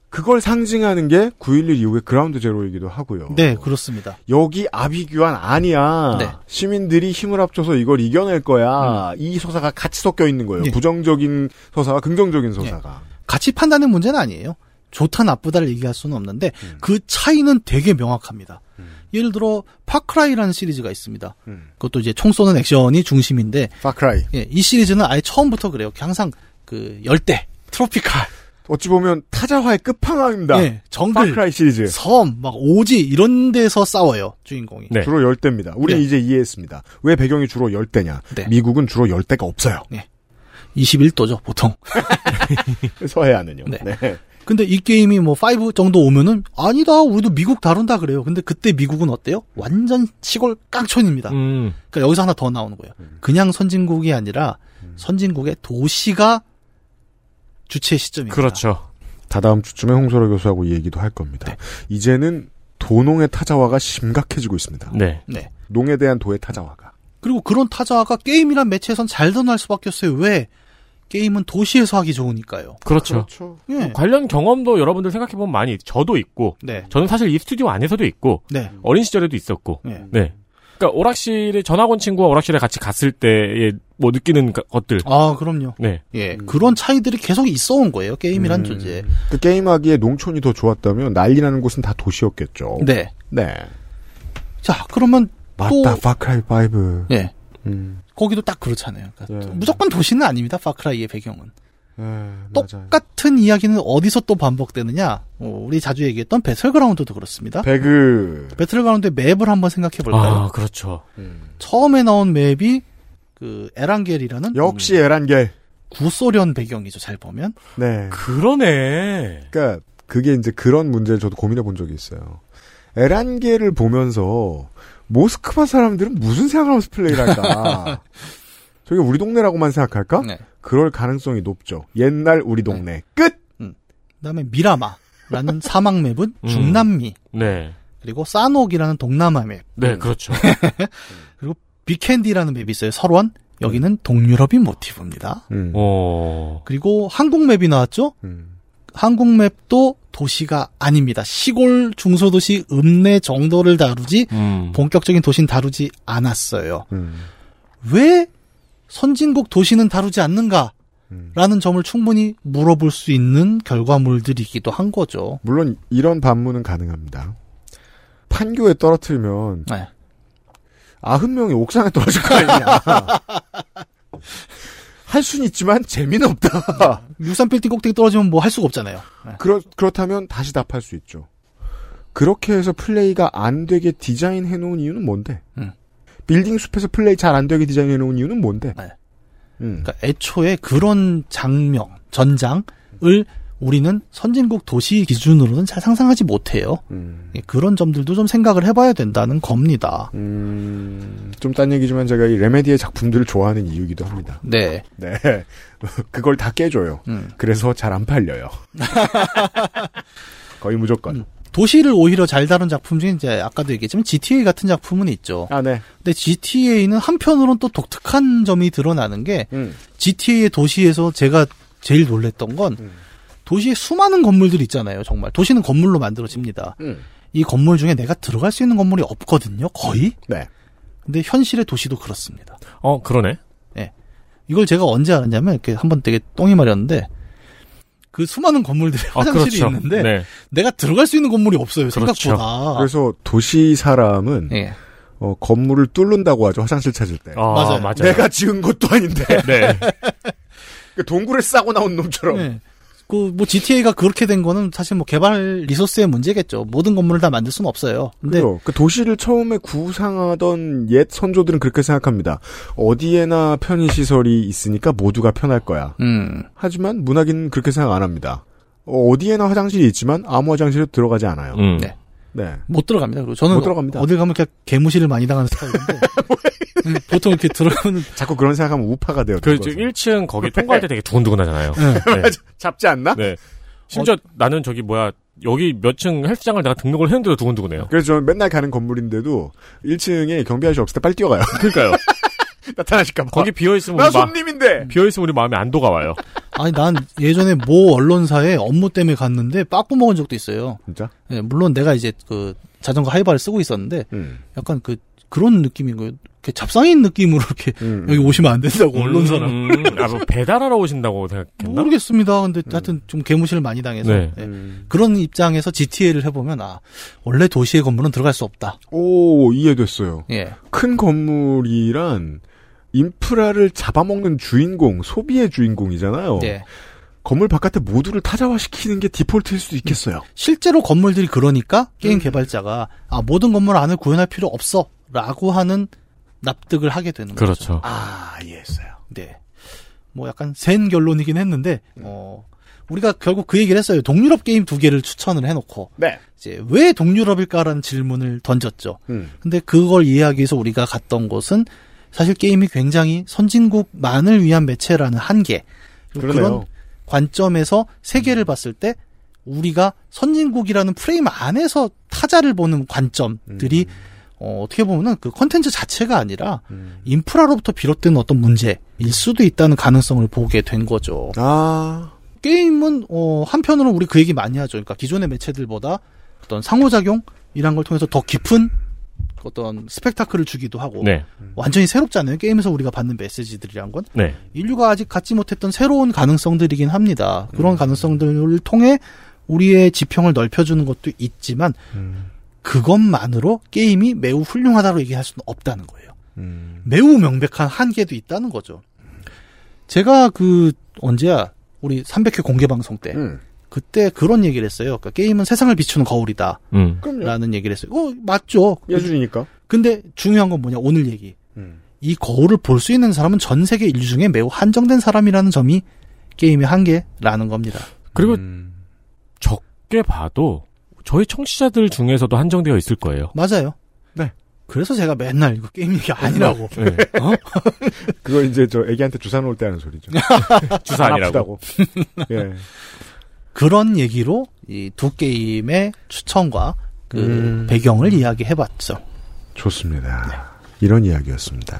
그걸 상징하는 게 9.11 이후의 그라운드 제로이기도 하고요. 네, 그렇습니다. 여기 아비규환 아니야. 네. 시민들이 힘을 합쳐서 이걸 이겨낼 거야. 이 서사가 같이 섞여 있는 거예요. 예. 부정적인 서사와 긍정적인 서사가. 가치 판단의 문제는 아니에요. 좋다 나쁘다를 얘기할 수는 없는데 음. 그 차이는 되게 명확합니다. 음. 예를 들어 파크라이라는 시리즈가 있습니다. 음. 그것도 이제 총 쏘는 액션이 중심인데 파크라이. 예, 이 시리즈는 아예 처음부터 그래요. 항상 그 열대, 트로피칼 어찌 보면 타자화의 끝판왕입니다. 예, 정글, 파크라이 시리즈. 섬, 막 오지 이런 데서 싸워요 주인공이. 네. 주로 열대입니다. 우리 네. 이제 이해했습니다. 왜 배경이 주로 열대냐? 네. 미국은 주로 열대가 없어요. 21도죠 보통. 서해안은요. 네. 근데 이 게임이 뭐 5 정도 오면은 아니다 우리도 미국 다룬다 그래요. 근데 그때 미국은 어때요? 완전 시골 깡촌입니다. 음. 그러니까 여기서 하나 더 나오는 거예요. 음. 그냥 선진국이 아니라 선진국의 도시가 주체 시점입니다. 그렇죠. 다다음 주쯤에 홍소라 교수하고 이 얘기도 할 겁니다. 네. 이제는 도농의 타자화가 심각해지고 있습니다. 네. 네. 농에 대한 도의 타자화가. 그리고 그런 타자가 게임이란 매체에선 잘 드러날 수밖에 없어요. 왜? 게임은 도시에서 하기 좋으니까요. 그렇죠. 예. 관련 경험도 여러분들 생각해보면 많이 있- 저도 있고 네. 저는 사실 이 스튜디오 안에서도 있고 네. 어린 시절에도 있었고 네. 네. 그러니까 오락실에 전학 온 친구와 오락실에 같이 갔을 때에 뭐 느끼는 가- 것들 아, 그럼요. 네. 예. 그런 차이들이 계속 있어 온 거예요. 게임이란 음. 존재. 그 게임하기에 농촌이 더 좋았다면 난리 나는 곳은 다 도시였겠죠. 네. 네. 자, 그러면 맞다, 또 파크라이 5. 예. 음. 거기도 딱 그렇잖아요. 그러니까 예. 무조건 도시는 아닙니다. 파크라이의 배경은. 예. 똑같은 이야기는 어디서 또 반복되느냐? 어, 우리 자주 얘기했던 배틀그라운드도 그렇습니다. 배그. 배틀그라운드의 맵을 한번 생각해 볼까요? 아 그렇죠. 처음에 나온 맵이 그 에란겔이라는 역시 에란겔. 구소련 배경이죠. 잘 보면. 네. 그러네. 그러니까 그게 이제 그런 문제를 저도 고민해 본 적이 있어요. 에란겔을 보면서 모스크바 사람들은 무슨 생각하면서 플레이를 할까? 저게 우리 동네라고만 생각할까? 네. 그럴 가능성이 높죠. 옛날 우리 동네. 끝! 그다음에 미라마라는 사막 맵은 음. 중남미. 네. 그리고 사녹이라는 동남아 맵. 네, 그렇죠. 그리고 비캔디라는 맵이 있어요. 설원. 여기는 동유럽이 모티브입니다. 음. 어. 그리고 한국 맵이 나왔죠? 음. 한국 맵도 도시가 아닙니다. 시골 중소도시 읍내 정도를 다루지 음. 본격적인 도시는 다루지 않았어요. 음. 왜 선진국 도시는 다루지 않는가? 음. 라는 점을 충분히 물어볼 수 있는 결과물들이기도 한 거죠. 물론 이런 반문은 가능합니다. 판교에 떨어뜨리면 네. 아흔 명이 옥상에 떨어질 거 아니냐. 할 수는 있지만 재미는 없다. 63빌딩 꼭대기 떨어지면 뭐 할 수가 없잖아요. 네. 그렇, 그렇다면 다시 답할 수 있죠. 그렇게 해서 플레이가 안 되게 디자인해 놓은 이유는 뭔데? 음. 빌딩 숲에서 플레이 잘 안 되게 디자인해 놓은 이유는 뭔데? 네. 음. 그러니까 애초에 그런 장면, 전장을 우리는 선진국 도시 기준으로는 잘 상상하지 못해요. 음. 예, 그런 점들도 좀 생각을 해봐야 된다는 겁니다. 음, 좀딴 얘기지만 제가 이 레메디의 작품들을 좋아하는 이유기도 합니다. 네. 네. 그걸 다 깨줘요. 음. 그래서 잘 안 팔려요. 거의 무조건. 음. 도시를 오히려 잘 다룬 작품 중에 이제 아까도 얘기했지만 GTA 같은 작품은 있죠. 아, 네. 근데 GTA는 한편으로는 또 독특한 점이 드러나는 게 음. GTA의 도시에서 제가 제일 놀랬던 건 음. 도시에 수많은 건물들이 있잖아요. 정말 도시는 건물로 만들어집니다. 음. 이 건물 중에 내가 들어갈 수 있는 건물이 없거든요. 거의. 네. 근데 현실의 도시도 그렇습니다. 어, 그러네. 이걸 제가 언제 알았냐면 이렇게 한 번 되게 똥이 마렸는데 그 수많은 건물들이 아, 화장실이 그렇죠. 있는데 네. 내가 들어갈 수 있는 건물이 없어요. 그렇죠. 생각보다. 그래서 도시 사람은 예. 어, 건물을 뚫는다고 하죠. 화장실 찾을 때. 아, 맞아요. 맞아요. 내가 지은 것도 아닌데. 네. 그 동굴에 싸고 나온 놈처럼. 네. 그, 뭐, GTA가 그렇게 된 거는 사실 뭐 개발 리소스의 문제겠죠. 모든 건물을 다 만들 수는 없어요. 근데, 그죠. 그 도시를 처음에 구상하던 옛 선조들은 그렇게 생각합니다. 어디에나 편의시설이 있으니까 모두가 편할 거야. 음, 하지만 문학인은 그렇게 생각 안 합니다. 어, 어디에나 화장실이 있지만 아무 화장실에도 들어가지 않아요. 음. 네. 네. 못 들어갑니다. 그리고 저는 못 들어갑니다. 어딜 가면 그냥 개무시를 많이 당하는 스타일인데. 음, 보통 이렇게 들어가면, 자꾸 그런 생각하면 우파가 돼요. 그, 그거서. 1층 거기 통과할 때 되게 두근두근 하잖아요. 네. 네. 잡지 않나? 네. 심지어 나는 저기 뭐야, 여기 몇 층 헬스장을 내가 등록을 했는데도 두근두근해요. 그래서 저는 맨날 가는 건물인데도 1층에 경비 아저씨 없을 때 빨리 뛰어가요. 그러니까요. 나타나실까봐. 거기 비어있으면 나 우리 마, 손님인데! 비어있으면 우리 마음에 안 도가 와요. 아니, 난 예전에 모 언론사에 업무 때문에 갔는데 빠꾸 먹은 적도 있어요. 진짜? 예, 물론 내가 이제 그 자전거 하이바를 쓰고 있었는데, 음. 약간 그, 그런 느낌인 거예요. 이렇게 잡상인 느낌으로 이렇게 음. 여기 오시면 안 된다고 언론사랑. 음, 아, 뭐 배달하러 오신다고 생각했나? 모르겠습니다. 근데 하여튼 좀 개무시를 많이 당해서 네. 예. 음. 그런 입장에서 GTA를 해보면 아 원래 도시의 건물은 들어갈 수 없다. 오, 이해됐어요. 예, 큰 건물이란 인프라를 잡아먹는 주인공, 소비의 주인공이잖아요. 예, 건물 바깥에 모두를 타자화시키는 게 디폴트일 수도 있겠어요. 실제로 건물들이 그러니까 게임 개발자가 아 모든 건물 안을 구현할 필요 없어 라고 하는 납득을 하게 되는 거죠. 그렇죠. 아, 이해했어요. 네. 뭐 약간 센 결론이긴 했는데 어 우리가 결국 그 얘기를 했어요. 동유럽 게임 두 개를 추천을 해놓고 네. 이제 왜 동유럽일까라는 질문을 던졌죠. 음. 근데 그걸 이해하기 위해서 우리가 갔던 곳은 사실 게임이 굉장히 선진국만을 위한 매체라는 한계. 그런 관점에서 세계를 봤을 때 우리가 선진국이라는 프레임 안에서 타자를 보는 관점들이 어, 어떻게 보면은 그 컨텐츠 자체가 아니라 인프라로부터 비롯된 어떤 문제일 수도 있다는 가능성을 보게 된 거죠. 아. 게임은 어, 한편으로 우리 그 얘기 많이 하죠. 그러니까 기존의 매체들보다 어떤 상호작용이란 걸 통해서 더 깊은 어떤 스펙타클을 주기도 하고 네. 완전히 새롭잖아요. 게임에서 우리가 받는 메시지들이란 건 네. 인류가 아직 갖지 못했던 새로운 가능성들이긴 합니다. 그런 가능성들을 통해 우리의 지평을 넓혀주는 것도 있지만 그것만으로 게임이 매우 훌륭하다고 얘기할 수는 없다는 거예요. 매우 명백한 한계도 있다는 거죠. 제가 그 언제야 우리 300회 공개 방송 때 음. 그때 그런 얘기를 했어요. 그러니까 게임은 세상을 비추는 거울이다. 음. 라는 얘기를 했어요. 어, 맞죠. 예술이니까. 근데 중요한 건 뭐냐, 오늘 얘기. 음. 이 거울을 볼 수 있는 사람은 전 세계 인류 중에 매우 한정된 사람이라는 점이 게임의 한계라는 겁니다. 그리고 음. 적게 봐도 저희 청취자들 중에서도 한정되어 있을 거예요. 맞아요. 네. 그래서 제가 맨날 이거 게임 얘기 아니라고. 네. 어? 그거 이제 저 애기한테 주사 놓을 때 하는 소리죠. 주사 안 아니라고. 예. 그런 얘기로 이 두 게임의 추천과 그 음. 배경을 이야기해봤죠. 좋습니다. 이런 이야기였습니다.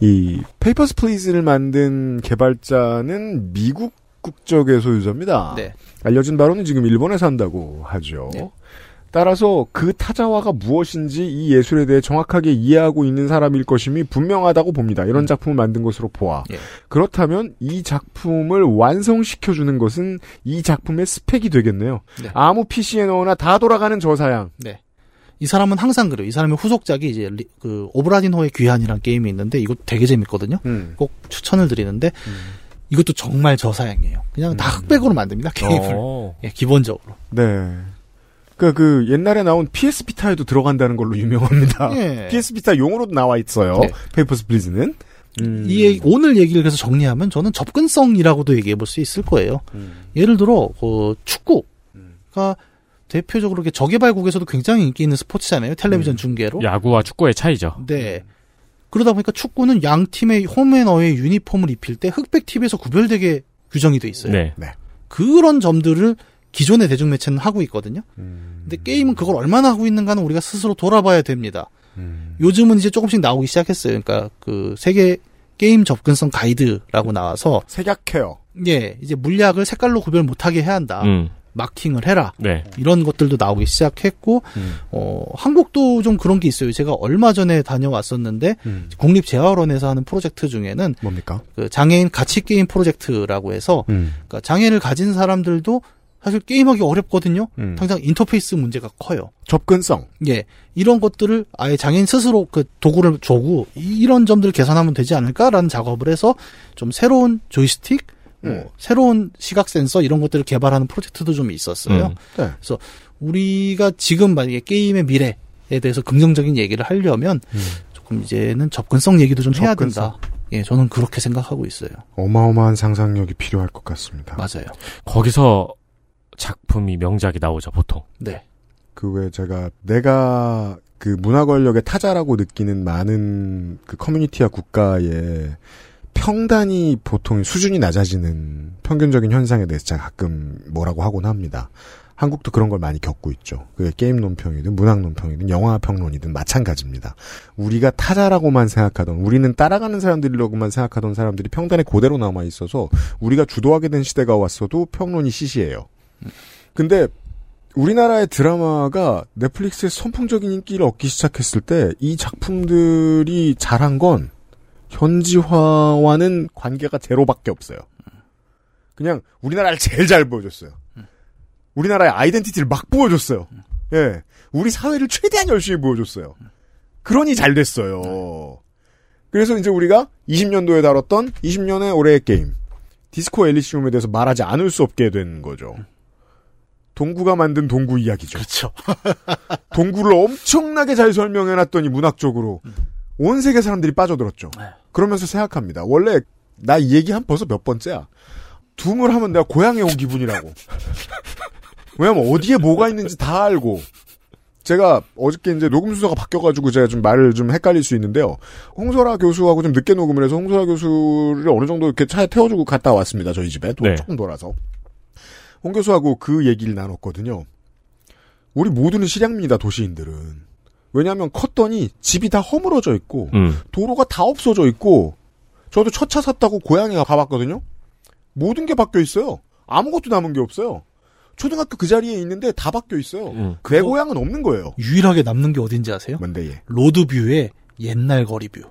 이 Papers, Please를 만든 개발자는 미국 국적의 소유자입니다. 네. 알려진 바로는 지금 일본에 산다고 하죠. 네. 따라서 그 타자화가 무엇인지 이 예술에 대해 정확하게 이해하고 있는 사람일 것임이 분명하다고 봅니다. 이런 작품을 만든 것으로 보아. 예. 그렇다면 이 작품을 완성시켜주는 것은 이 작품의 스펙이 되겠네요. 네. 아무 PC에 넣으나 다 돌아가는 저사양. 네. 이 사람은 항상 그래요. 이 사람의 후속작이 이제 리- 그 Obra Dinn호의 귀환이라는 게임이 있는데 이것도 되게 재밌거든요. 음. 꼭 추천을 드리는데 이것도 정말 저사양이에요. 그냥 다 흑백으로 만듭니다 게임을. 어. 예, 기본적으로. 네. 그, 그, 옛날에 나온 PS Vita에도 들어간다는 걸로 유명합니다. 예. PS Vita 용으로도 나와 있어요. 네. Papers, Please는. 음. 이 얘기- 오늘 얘기를 그래서 정리하면 저는 접근성이라고도 얘기해 볼 수 있을 거예요. 음. 예를 들어 그 축구가 대표적으로 이렇게 저개발국에서도 굉장히 인기 있는 스포츠잖아요. 텔레비전 중계로. 야구와 축구의 차이죠. 네. 그러다 보니까 축구는 양 팀의 홈앤어의 유니폼을 입힐 때 흑백 TV에서 구별되게 규정이 돼 있어요. 네. 그런 점들을 기존의 대중매체는 하고 있거든요. 음. 근데 게임은 그걸 얼마나 하고 있는가는 우리가 스스로 돌아봐야 됩니다. 음. 요즘은 이제 조금씩 나오기 시작했어요. 그러니까 그 세계 게임 접근성 가이드라고 나와서 색약해요. 예, 이제 물약을 색깔로 구별 못하게 해야 한다. 음. 마킹을 해라. 네. 이런 것들도 나오기 시작했고 음. 어 한국도 좀 그런 게 있어요. 제가 얼마 전에 다녀왔었는데 음. 국립재활원에서 하는 프로젝트 중에는 뭡니까? 그 장애인 같이 게임 프로젝트라고 해서 음. 그러니까 장애를 가진 사람들도 사실 게임하기 어렵거든요. 음. 당장 인터페이스 문제가 커요. 접근성. 예. 이런 것들을 아예 장애인 스스로 그 도구를 줘고 이- 이런 점들을 개선하면 되지 않을까라는 작업을 해서 좀 새로운 조이스틱, 뭐 음. 새로운 시각 센서 이런 것들을 개발하는 프로젝트도 좀 있었어요. 음. 네. 그래서 우리가 지금 만약에 게임의 미래에 대해서 긍정적인 얘기를 하려면 조금 이제는 접근성 얘기도 좀 해야 접근성. 된다. 예, 저는 그렇게 생각하고 있어요. 어마어마한 상상력이 필요할 것 같습니다. 맞아요. 거기서 작품이 명작이 나오죠, 보통. 네. 그외 제가 내가 그 문화 권력의 타자라고 느끼는 많은 그 커뮤니티와 국가의 평단이 보통 수준이 낮아지는 평균적인 현상에 대해서 제가 가끔 뭐라고 하곤 합니다. 한국도 그런 걸 많이 겪고 있죠. 그게 게임 논평이든 문학 논평이든 영화 평론이든 마찬가지입니다. 우리가 타자라고만 생각하던 우리는 따라가는 사람들이라고만 생각하던 사람들이 평단에 그대로 남아 있어서 우리가 주도하게 된 시대가 왔어도 평론이 시시해요. 근데 우리나라의 드라마가 넷플릭스에 선풍적인 인기를 얻기 시작했을 때 이 작품들이 잘한 건 현지화와는 관계가 제로밖에 없어요. 그냥 우리나라를 제일 잘 보여줬어요. 우리나라의 아이덴티티를 막 보여줬어요. 예. 우리 사회를 최대한 열심히 보여줬어요. 그러니 잘 됐어요. 그래서 이제 우리가 20년도에 다뤘던 20년의 올해의 게임. 디스코 엘리시움에 대해서 말하지 않을 수 없게 된 거죠. 동구가 만든 동구 이야기죠. 그렇죠. 동구를 엄청나게 잘 설명해놨더니 문학적으로 온 세계 사람들이 빠져들었죠. 그러면서 생각합니다. 원래 나 이 얘기 한 벌써 몇 번째야. 둠을 하면 내가 고향에 온 기분이라고. 왜냐면 어디에 뭐가 있는지 다 알고. 제가 어저께 이제 녹음 순서가 바뀌어가지고 제가 좀 말을 좀 헷갈릴 수 있는데요. 홍소라 교수하고 좀 늦게 녹음을 해서 홍소라 교수를 어느 정도 이렇게 차에 태워주고 갔다 왔습니다. 저희 집에. 또 네. 조금 돌아서. 홍 교수하고 그 얘기를 나눴거든요. 우리 모두는 실향민이다, 도시인들은. 왜냐하면 컸더니 집이 다 허물어져 있고 음. 도로가 다 없어져 있고 저도 첫 차 샀다고 고향에 가봤거든요. 모든 게 바뀌어 있어요. 아무것도 남은 게 없어요. 초등학교 그 자리에 있는데 다 바뀌어 있어요. 음. 내 고향은 없는 거예요. 유일하게 남는 게 어딘지 아세요? 뭔데 얘? 로드뷰의 옛날 거리뷰.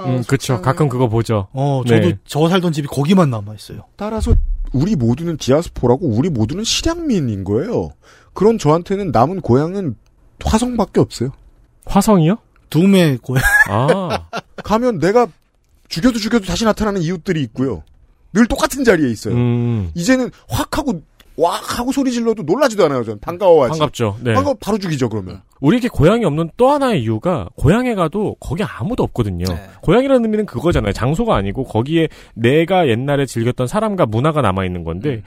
음, 그쵸. 가끔 그거 보죠. 어, 저도 네. 저 살던 집이 거기만 남아 있어요. 따라서 우리 모두는 디아스포라고 우리 모두는 실향민인 거예요. 그런 저한테는 남은 고향은 화성밖에 없어요. 화성이요? 둠의 고향. 아. 가면 내가 죽여도 죽여도 다시 나타나는 이웃들이 있고요. 늘 똑같은 자리에 있어요. 음. 이제는 확 하고 왁 하고 소리 질러도 놀라지도 않아요. 전 반가워하지. 반갑죠. 네. 반가워 바로 죽이죠 그러면. 우리에게 고향이 없는 또 하나의 이유가 고향에 가도 거기 아무도 없거든요. 네. 고향이라는 의미는 그거잖아요. 장소가 아니고 거기에 내가 옛날에 즐겼던 사람과 문화가 남아 있는 건데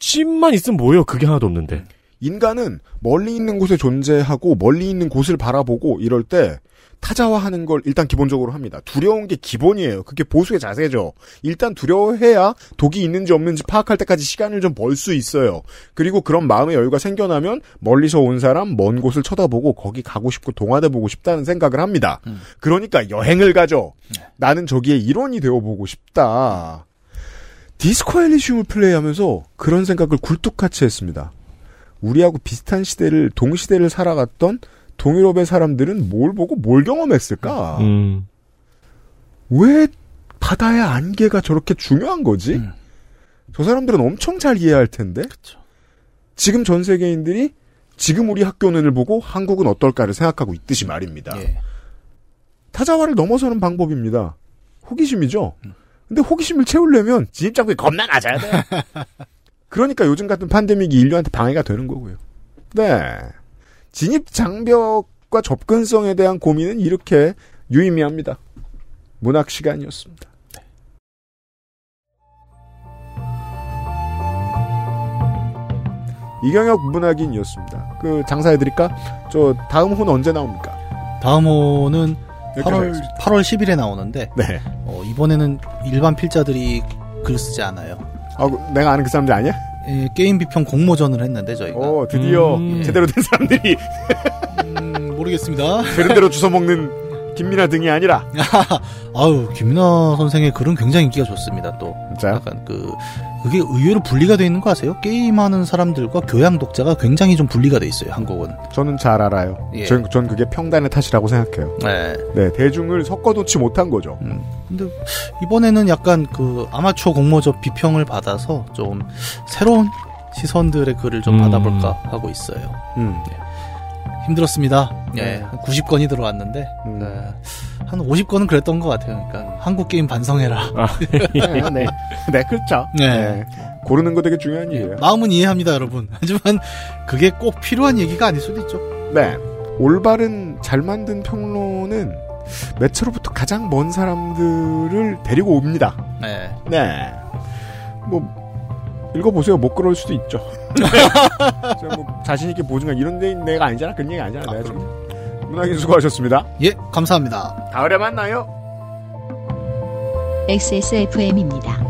집만 있으면 뭐예요? 그게 하나도 없는데. 인간은 멀리 있는 곳에 존재하고 멀리 있는 곳을 바라보고 이럴 때 타자화하는 걸 일단 기본적으로 합니다. 두려운 게 기본이에요. 그게 보수의 자세죠. 일단 두려워해야 독이 있는지 없는지 파악할 때까지 시간을 좀 벌 수 있어요. 그리고 그런 마음의 여유가 생겨나면 멀리서 온 사람 먼 곳을 쳐다보고 거기 가고 싶고 동화돼 보고 싶다는 생각을 합니다. 그러니까 여행을 가죠. 나는 저기에 일원이 되어보고 싶다. 디스코 엘리시움을 플레이하면서 그런 생각을 굴뚝같이 했습니다. 우리하고 비슷한 시대를 동시대를 살아갔던 동유럽의 사람들은 뭘 보고 뭘 경험했을까? 음. 왜 바다의 안개가 저렇게 중요한 거지? 음. 저 사람들은 엄청 잘 이해할 텐데. 지금 전 세계인들이 지금 우리 학교는을 보고 한국은 어떨까를 생각하고 있듯이 말입니다. 예. 타자화를 넘어서는 방법입니다. 호기심이죠. 근데 호기심을 채우려면 진입장벽이 겁나 낮아야 돼. 그러니까 요즘 같은 팬데믹이 인류한테 방해가 되는 거고요. 네. 진입 장벽과 접근성에 대한 고민은 이렇게 유의미합니다. 문학 시간이었습니다. 이경혁 문학인이었습니다. 그 장사해드릴까? 저 다음 혼 언제 나옵니까? 다음 호는 여기까지 8월, 하겠습니다. 8월 10일에 나오는데, 네. 어, 이번에는 일반 필자들이 글 쓰지 않아요. 아, 그, 내가 아는 그 사람들 아니야? 예, 게임 비평 공모전을 했는데, 저희가. 오, 드디어 음. 제대로 된 사람들이 음, 모르겠습니다. 되는 대로 주워 먹는 김민아 등이 아니라 아유, 김민아 선생의 글은 굉장히 인기가 좋습니다, 또. 진짜요? 약간 그, 그게 의외로 분리가 돼 있는 거 아세요? 게임하는 사람들과 교양 독자가 굉장히 좀 분리가 돼 있어요, 한국은. 저는 잘 알아요. 예. 전, 전 그게 평단의 탓이라고 생각해요. 네. 네, 대중을 섞어놓지 못한 거죠. 음, 근데 이번에는 약간 그 아마추어 공모전 비평을 받아서 좀 새로운 시선들의 글을 좀 음. 받아볼까 하고 있어요. 음. 힘들었습니다. 예, 네. 한 90건이 들어왔는데 음. 네, 한 50건은 그랬던 것 같아요. 그러니까 한국 게임 반성해라. 아, 네, 네. 네, 그렇죠. 네. 고르는 거 되게 중요한 일이에요. 마음은 이해합니다, 여러분. 하지만 그게 꼭 필요한 얘기가 아닐 수도 있죠. 네. 올바른 잘 만든 평론은 매체로부터 가장 먼 사람들을 데리고 옵니다. 네. 네. 뭐 읽어보세요. 못 그럴 수도 있죠. 제가 뭐 자신 있게 보증한 이런 데 내가 아니잖아. 그런 얘기 아니잖아. 내가 지금. 문학인 수고하셨습니다. 예, 감사합니다. 다음에 만나요. XSFM입니다.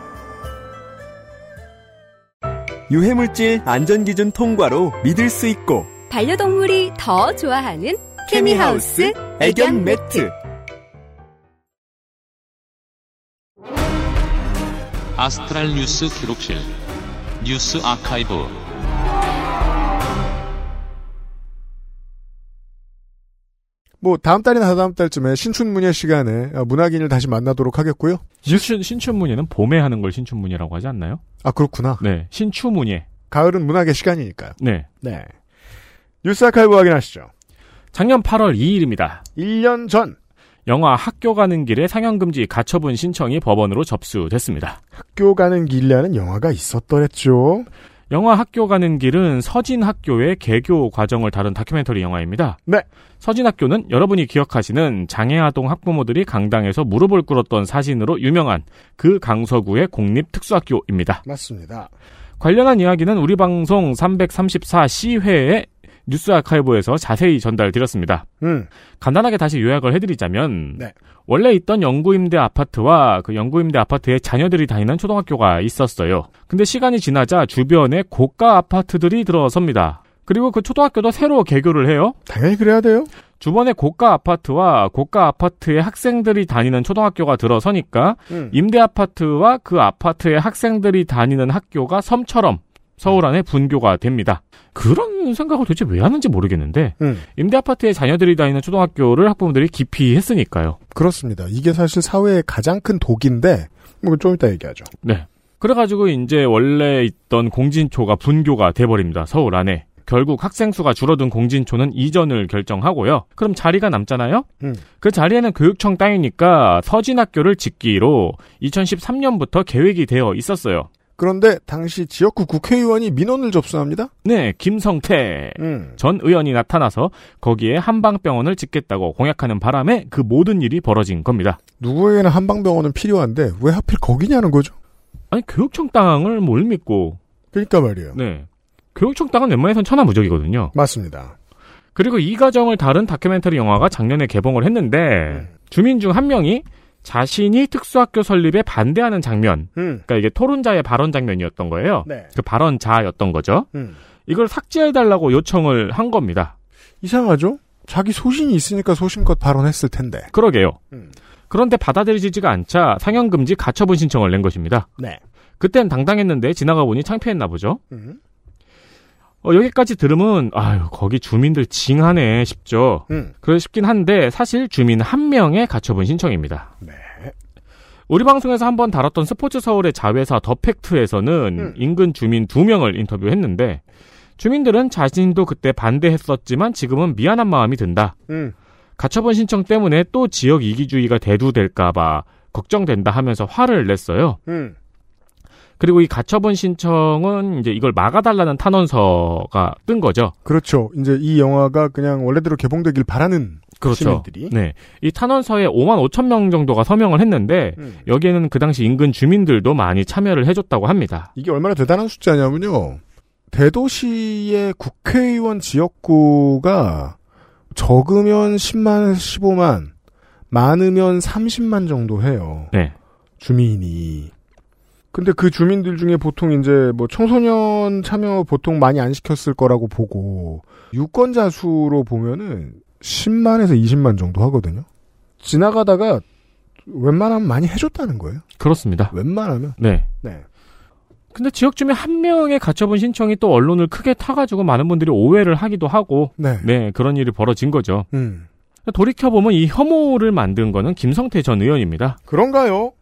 유해물질 안전기준 통과로 믿을 수 있고 반려동물이 더 좋아하는 케미하우스 애견 매트. 아스트랄 뉴스 기록실 뉴스 아카이브 뭐 다음 달이나 다다음 달쯤에 신춘문예 시간에 어, 문학인을 다시 만나도록 하겠고요. 신춘, 신춘문예는 봄에 하는 걸 신춘문예라고 하지 않나요? 아 그렇구나. 네, 신추문예. 가을은 문학의 시간이니까요. 네. 네. 뉴스 아카이브 확인하시죠. 작년 8월 2일입니다. 1년 전 영화 학교 가는 길에 상영금지 가처분 신청이 법원으로 접수됐습니다. 학교 가는 길이라는 영화가 있었더랬죠. 영화 학교 가는 길은 서진학교의 개교 과정을 다룬 다큐멘터리 영화입니다. 네. 서진학교는 여러분이 기억하시는 장애아동 학부모들이 강당에서 무릎을 꿇었던 사진으로 유명한 그 강서구의 공립특수학교입니다. 맞습니다. 관련한 이야기는 우리 방송 334C회에 뉴스 아카이브에서 자세히 전달드렸습니다. 음. 간단하게 다시 요약을 해드리자면 네. 원래 있던 영구임대 아파트와 그 영구임대 아파트에 자녀들이 다니는 초등학교가 있었어요. 근데 시간이 지나자 주변에 고가 아파트들이 들어섭니다. 그리고 그 초등학교도 새로 개교를 해요. 당연히 그래야 돼요. 주변에 고가 아파트와 고가 아파트의 학생들이 다니는 초등학교가 들어서니까 음. 임대 아파트와 그 아파트의 학생들이 다니는 학교가 섬처럼 서울 안에 분교가 됩니다. 그런 생각을 도대체 왜 하는지 모르겠는데 음. 임대 아파트에 자녀들이 다니는 초등학교를 학부모들이 기피 했으니까요. 그렇습니다. 이게 사실 사회의 가장 큰 독인데 뭐좀 이따 얘기하죠. 네. 그래가지고 이제 원래 있던 공진초가 분교가 돼버립니다. 서울 안에. 결국 학생 수가 줄어든 공진초는 이전을 결정하고요. 그럼 자리가 남잖아요? 음. 그 자리에는 교육청 땅이니까 서진학교를 짓기로 2013년부터 계획이 되어 있었어요. 그런데 당시 지역구 국회의원이 민원을 접수합니다. 네, 김성태 음. 전 의원이 나타나서 거기에 한방병원을 짓겠다고 공약하는 바람에 그 모든 일이 벌어진 겁니다. 누구에게나 한방병원은 필요한데 왜 하필 거기냐는 거죠. 아니 교육청 땅을 뭘 믿고? 그러니까 말이에요. 네, 교육청 땅은 웬만해선 천하무적이거든요. 맞습니다. 그리고 이 과정을 다룬 다큐멘터리 영화가 작년에 개봉을 했는데 주민 중 한 명이 자신이 특수학교 설립에 반대하는 장면, 음. 그러니까 이게 토론자의 발언 장면이었던 거예요. 네. 그 발언자였던 거죠. 음. 이걸 삭제해달라고 요청을 한 겁니다. 이상하죠? 자기 소신이 있으니까 소신껏 발언했을 텐데. 그러게요. 음. 그런데 받아들이지가 않자 상영금지 가처분 신청을 낸 것입니다. 네. 그땐 당당했는데 지나가 보니 창피했나 보죠. 음. 어, 여기까지 들으면 아유 거기 주민들 징하네 싶죠. 음. 그래 싶긴 한데 사실 주민 한 명의 가처분 신청입니다. 네. 우리 방송에서 한번 다뤘던 스포츠 서울의 자회사 더 팩트에서는 음. 인근 주민 두 명을 인터뷰했는데 주민들은 자신도 그때 반대했었지만 지금은 미안한 마음이 든다. 음. 가처분 신청 때문에 또 지역 이기주의가 대두될까봐 걱정된다 하면서 화를 냈어요. 음. 그리고 이 가처분 신청은 이제 이걸 막아달라는 탄원서가 뜬 거죠. 그렇죠. 이제 이 영화가 그냥 원래대로 개봉되길 바라는 그렇죠. 시민들이. 네. 이 탄원서에 5만 5천 명 정도가 서명을 했는데 음. 여기에는 그 당시 인근 주민들도 많이 참여를 해줬다고 합니다. 이게 얼마나 대단한 숫자냐면요. 대도시의 국회의원 지역구가 적으면 10만에서 15만, 많으면 30만 정도 해요. 네. 주민이. 근데 그 주민들 중에 보통 이제 뭐 청소년 참여 보통 많이 안 시켰을 거라고 보고 유권자 수로 보면은 10만에서 20만 정도 하거든요. 지나가다가 웬만하면 많이 해줬다는 거예요. 그렇습니다. 웬만하면. 네. 네. 근데 지역 주민 한 명의 가처분 신청이 또 언론을 크게 타가지고 많은 분들이 오해를 하기도 하고 네. 그런 일이 벌어진 거죠. 음. 돌이켜 보면 이 혐오를 만든 거는 김성태 전 의원입니다. 그런가요?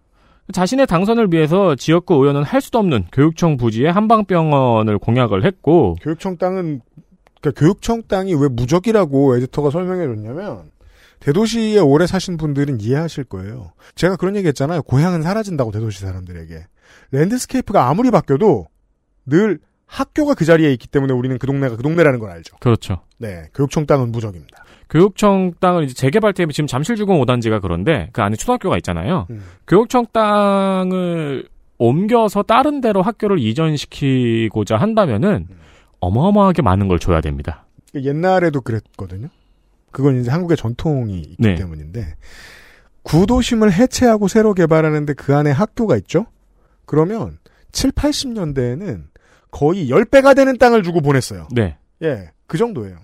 자신의 당선을 위해서 지역구 의원은 할 수도 없는 교육청 부지에 한방병원을 공약을 했고 교육청 땅은 그러니까 교육청 땅이 왜 무적이라고 에디터가 설명해 줬냐면 대도시에 오래 사신 분들은 이해하실 거예요. 제가 그런 얘기 했잖아요. 고향은 사라진다고 대도시 사람들에게. landscape가 아무리 바뀌어도 늘 학교가 그 자리에 있기 때문에 우리는 그 동네가 그 동네라는 걸 알죠. 그렇죠. 네. 교육청 땅은 무적입니다. 교육청 땅을 이제 재개발 때문에 지금 잠실주공 5단지가 그런데 그 안에 초등학교가 있잖아요. 음. 교육청 땅을 옮겨서 다른 데로 학교를 이전시키고자 한다면은 어마어마하게 많은 걸 줘야 됩니다. 옛날에도 그랬거든요. 그건 이제 한국의 전통이 있기 네. 때문인데 구도심을 해체하고 새로 개발하는데 그 안에 학교가 있죠. 그러면 7, 80년대에는 거의 10배가 되는 땅을 주고 보냈어요. 네. 예. 그 정도예요.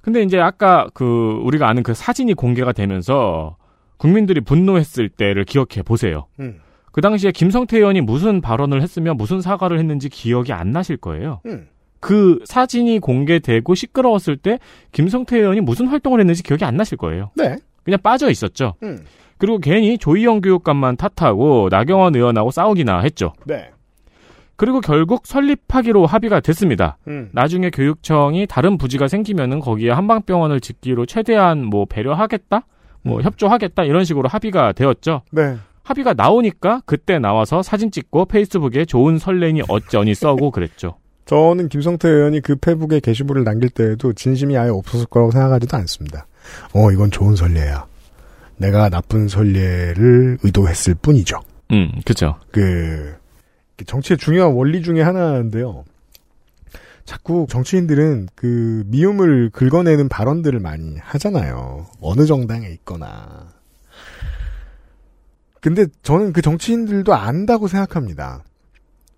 근데 이제 아까 그 우리가 아는 그 사진이 공개가 되면서 국민들이 분노했을 때를 기억해 보세요. 음. 그 당시에 김성태 의원이 무슨 발언을 했으며 무슨 사과를 했는지 기억이 안 나실 거예요. 음. 그 사진이 공개되고 시끄러웠을 때 김성태 의원이 무슨 활동을 했는지 기억이 안 나실 거예요. 네. 그냥 빠져 있었죠. 음. 그리고 괜히 조희영 교육감만 탓하고 나경원 의원하고 싸우기나 했죠. 네. 그리고 결국 설립하기로 합의가 됐습니다. 음. 나중에 교육청이 다른 부지가 생기면은 거기에 한방병원을 짓기로 최대한 뭐 배려하겠다, 뭐 협조하겠다 이런 식으로 합의가 되었죠. 네. 합의가 나오니까 그때 나와서 사진 찍고 페이스북에 좋은 설레니 어쩌니 써고 그랬죠. 저는 김성태 의원이 그 페북에 게시물을 남길 때에도 진심이 아예 없었을 거라고 생각하지도 않습니다. 어, 이건 좋은 선례야. 내가 나쁜 선례를 의도했을 뿐이죠. 음, 그죠. 그, 정치의 중요한 원리 중에 하나인데요. 자꾸 정치인들은 그 미움을 긁어내는 발언들을 많이 하잖아요. 어느 정당에 있거나. 근데 저는 그 정치인들도 안다고 생각합니다.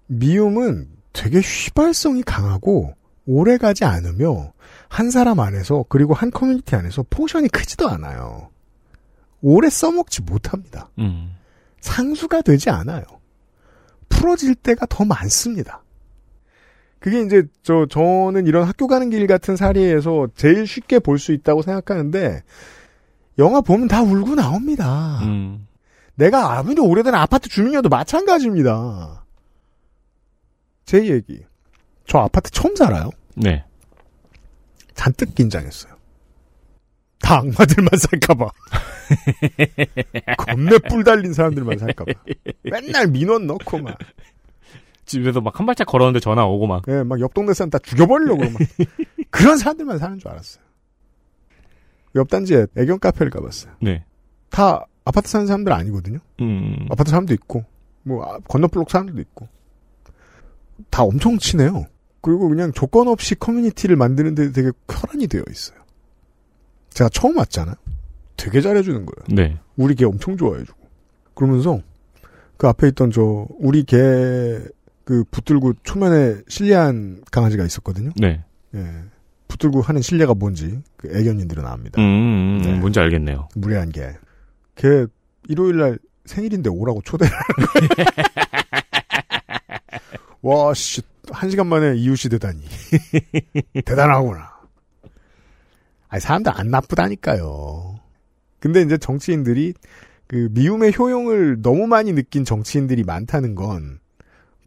미움은 되게 휘발성이 강하고 오래 가지 않으며 한 사람 안에서 그리고 한 커뮤니티 안에서 포션이 크지도 않아요. 오래 써먹지 못합니다. 음. 상수가 되지 않아요. 풀어질 때가 더 많습니다. 그게 이제 저 저는 이런 학교 가는 길 같은 사례에서 제일 쉽게 볼 수 있다고 생각하는데 영화 보면 다 울고 나옵니다. 음. 내가 아무리 오래된 아파트 주민이어도 마찬가지입니다. 제 얘기. 저 아파트 처음 살아요. 네. 잔뜩 긴장했어요. 다 악마들만 살까봐. 겁내 뿔 달린 사람들만 살까봐. 맨날 민원 넣고 막. 집에서 막 한 발짝 걸었는데 전화 오고 막. 예, 막옆 동네 사람 다 죽여버리려고 막. 그런 사람들만 사는 줄 알았어요. 옆 단지에 애견 카페를 가봤어요. 네. 다 아파트 사는 사람들 아니거든요. 음. 아파트 사람도 있고, 뭐 아, 건너블록 사람들도 있고. 다 엄청 친해요. 그리고 그냥 조건 없이 커뮤니티를 만드는데 되게 혈안이 되어 있어요. 제가 처음 왔잖아요. 되게 잘해주는 거예요. 네. 우리 개 엄청 좋아해주고. 그러면서 그 앞에 있던 저 우리 개 그 붙들고 초면에 실례한 강아지가 있었거든요. 네. 예. 붙들고 하는 실례가 뭔지 그 애견인들은 압니다. 음, 음, 네. 뭔지 알겠네요. 무례한 개. 걔 일요일 날 생일인데 오라고 초대를 하는 거예요. 와, 씨, 한 시간 만에 이웃이 되다니. 대단하구나. 아니, 사람들 안 나쁘다니까요. 근데 이제 정치인들이 그 미움의 효용을 너무 많이 느낀 정치인들이 많다는 건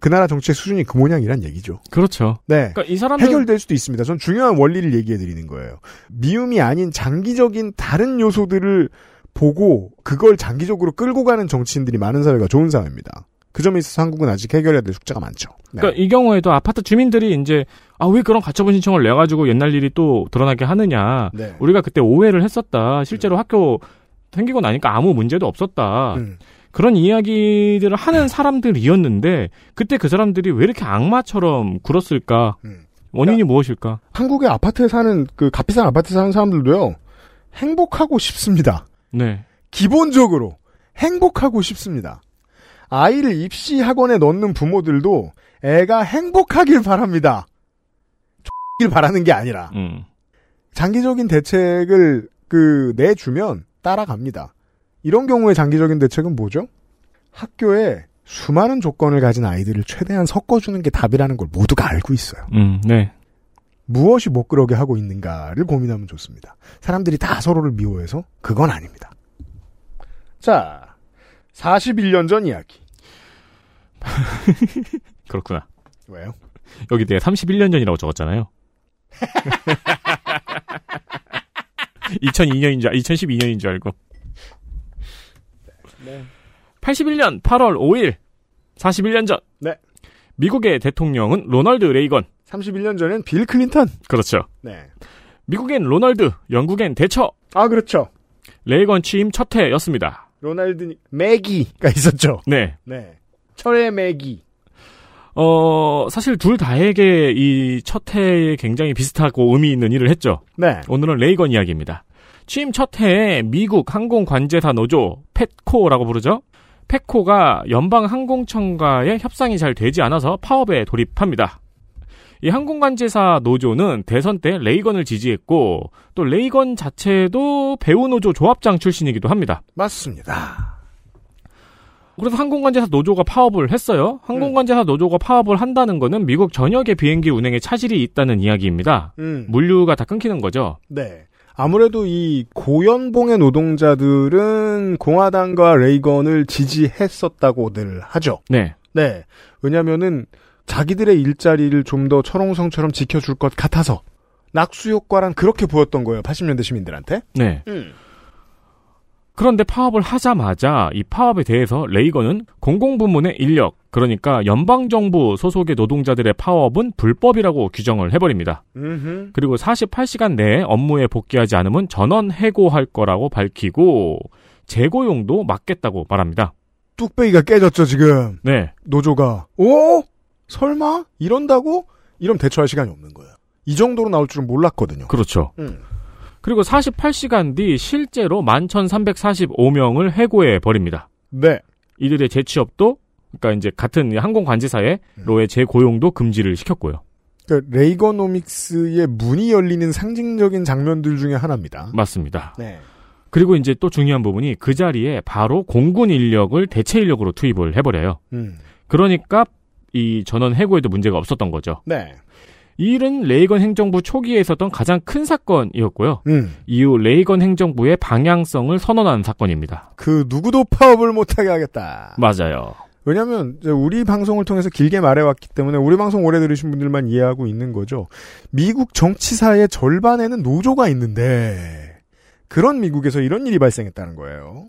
그 나라 정치의 수준이 그 모양이란 얘기죠. 그렇죠. 네. 그러니까 이 사람들 해결될 수도 있습니다. 전 중요한 원리를 얘기해 드리는 거예요. 미움이 아닌 장기적인 다른 요소들을 보고 그걸 장기적으로 끌고 가는 정치인들이 많은 사회가 좋은 사회입니다. 그 점에 있어서 한국은 아직 해결해야 될 숙제가 많죠. 네. 그러니까 이 경우에도 아파트 주민들이 이제 아 왜 그런 가처분 신청을 내 가지고 옛날 일이 또 드러나게 하느냐. 네. 우리가 그때 오해를 했었다. 실제로 학교 생기고 나니까 아무 문제도 없었다. 음. 그런 이야기들을 하는 사람들이었는데 그때 그 사람들이 왜 이렇게 악마처럼 굴었을까? 음. 원인이 무엇일까? 한국의 아파트에 사는 그 값비싼 아파트에 사는 사람들도요. 행복하고 싶습니다. 네. 기본적으로 행복하고 싶습니다. 아이를 입시 학원에 넣는 부모들도 애가 행복하길 바랍니다. 길 바라는 게 아니라 음. 장기적인 대책을 그 내주면 따라갑니다. 이런 경우에 장기적인 대책은 뭐죠? 학교에 수많은 조건을 가진 아이들을 최대한 섞어주는 게 답이라는 걸 모두가 알고 있어요. 음, 네. 무엇이 못 그러게 하고 있는가를 고민하면 좋습니다. 사람들이 다 서로를 미워해서 그건 아닙니다. 자, 41년 전 이야기. 그렇구나. 왜요? 여기 내가 31년 전이라고 적었잖아요. 2002년인 줄, 2012년인 줄 알고. 81년 8월 5일. 41년 전. 네. 미국의 대통령은 로널드 레이건. 31년 전엔 빌 클린턴. 그렇죠. 네. 미국엔 로널드, 영국엔 대처. 아, 그렇죠. 레이건 취임 첫 해였습니다. 로날드, 매기가 있었죠. 네. 네. 철의 매기. 어, 사실 둘 다에게 이 첫 해에 굉장히 비슷하고 의미 있는 일을 했죠. 네. 오늘은 레이건 이야기입니다. 취임 첫 해에 미국 항공관제사 노조, 펫코라고 부르죠. 펫코가 연방항공청과의 협상이 잘 되지 않아서 파업에 돌입합니다. 이 항공관제사 노조는 대선 때 레이건을 지지했고 또 레이건 자체도 배우 노조 조합장 출신이기도 합니다. 맞습니다. 그래서 항공관제사 노조가 파업을 했어요. 항공관제사 노조가 파업을 한다는 거는 미국 전역의 비행기 운행에 차질이 있다는 이야기입니다. 음. 물류가 다 끊기는 거죠. 네. 아무래도 이 고연봉의 노동자들은 공화당과 레이건을 지지했었다고들 하죠. 네. 네. 왜냐면은 자기들의 일자리를 좀 더 철옹성처럼 지켜줄 것 같아서 낙수 효과란 그렇게 보였던 거예요. 80년대 시민들한테. 네. 음. 그런데 파업을 하자마자 이 파업에 대해서 레이건은 공공부문의 인력, 그러니까 연방정부 소속의 노동자들의 파업은 불법이라고 규정을 해버립니다. 음흠. 그리고 48시간 내에 업무에 복귀하지 않으면 전원 해고할 거라고 밝히고 재고용도 막겠다고 말합니다. 뚝배기가 깨졌죠, 지금. 네. 노조가. 오? 설마? 이런다고? 이러면 대처할 시간이 없는 거예요. 이 정도로 나올 줄은 몰랐거든요. 그렇죠. 음. 그리고 48시간 뒤 실제로 11,345명을 해고해 버립니다. 네. 이들의 재취업도 그러니까 이제 같은 항공관제사의로의 재고용도 금지를 시켰고요. 그러니까 레이거노믹스의 문이 열리는 상징적인 장면들 중에 하나입니다. 맞습니다. 네. 그리고 이제 또 중요한 부분이 그 자리에 바로 공군 인력을 대체 인력으로 투입을 해버려요. 음. 그러니까 이 전원 해고에도 문제가 없었던 거죠. 네. 이 일은 레이건 행정부 초기에 있었던 가장 큰 사건이었고요. 음. 이후 레이건 행정부의 방향성을 선언한 사건입니다. 그 누구도 파업을 못하게 하겠다. 맞아요. 왜냐하면 우리 방송을 통해서 길게 말해왔기 때문에 우리 방송 오래 들으신 분들만 이해하고 있는 거죠. 미국 정치사의 절반에는 노조가 있는데 그런 미국에서 이런 일이 발생했다는 거예요.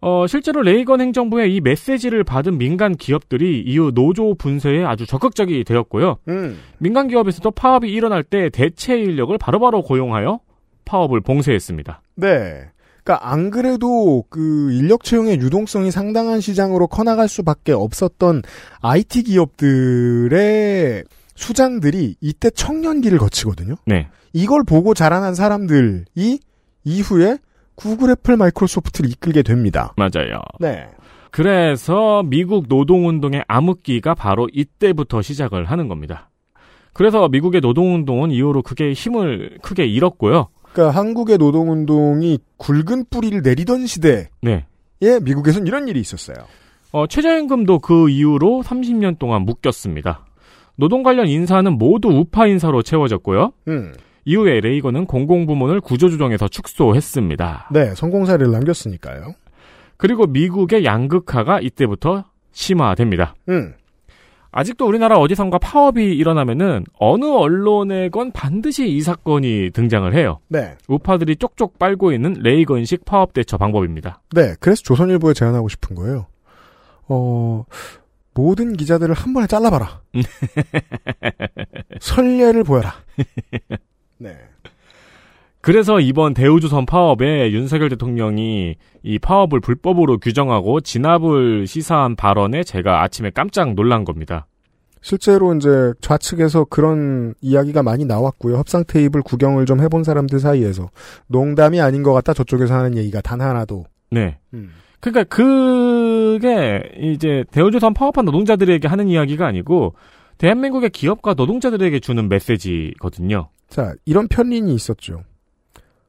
어, 실제로 레이건 행정부의 이 메시지를 받은 민간 기업들이 이후 노조 분쇄에 아주 적극적이 되었고요. 음. 민간 기업에서도 파업이 일어날 때 대체 인력을 바로바로 고용하여 파업을 봉쇄했습니다. 네. 그러니까 안 그래도 그 인력 채용의 유동성이 상당한 시장으로 커나갈 수밖에 없었던 IT 기업들의 수장들이 이때 청년기를 거치거든요. 네. 이걸 보고 자라난 사람들이 이후에 구글, 애플, 마이크로소프트를 이끌게 됩니다. 맞아요. 네. 그래서 미국 노동운동의 암흑기가 바로 이때부터 시작을 하는 겁니다. 그래서 미국의 노동운동은 이후로 크게 힘을 크게 잃었고요. 그러니까 한국의 노동운동이 굵은 뿌리를 내리던 시대에 네. 미국에선 이런 일이 있었어요. 어, 최저임금도 그 이후로 30년 동안 묶였습니다. 노동 관련 인사는 모두 우파 인사로 채워졌고요. 음. 이후에 레이건은 공공부문을 구조조정해서 축소했습니다. 네, 성공 사례를 남겼으니까요. 그리고 미국의 양극화가 이때부터 심화됩니다. 음. 아직도 우리나라 어디선가 파업이 일어나면은 어느 언론에건 반드시 이 사건이 등장을 해요. 네. 우파들이 쪽쪽 빨고 있는 레이건식 파업 대처 방법입니다. 네, 그래서 조선일보에 제안하고 싶은 거예요. 어, 모든 기자들을 한 번에 잘라봐라. 선례를 보여라. 네. 그래서 이번 대우조선 파업에 윤석열 대통령이 이 파업을 불법으로 규정하고 진압을 시사한 발언에 제가 아침에 깜짝 놀란 겁니다. 실제로 이제 좌측에서 그런 이야기가 많이 나왔고요. 협상 테이블 구경을 좀 해본 사람들 사이에서 농담이 아닌 것 같다. 저쪽에서 하는 얘기가 단 하나도. 네. 음. 그러니까 그게 이제 대우조선 파업한 노동자들에게 하는 이야기가 아니고 대한민국의 기업과 노동자들에게 주는 메시지거든요. 자, 이런 편린이 있었죠.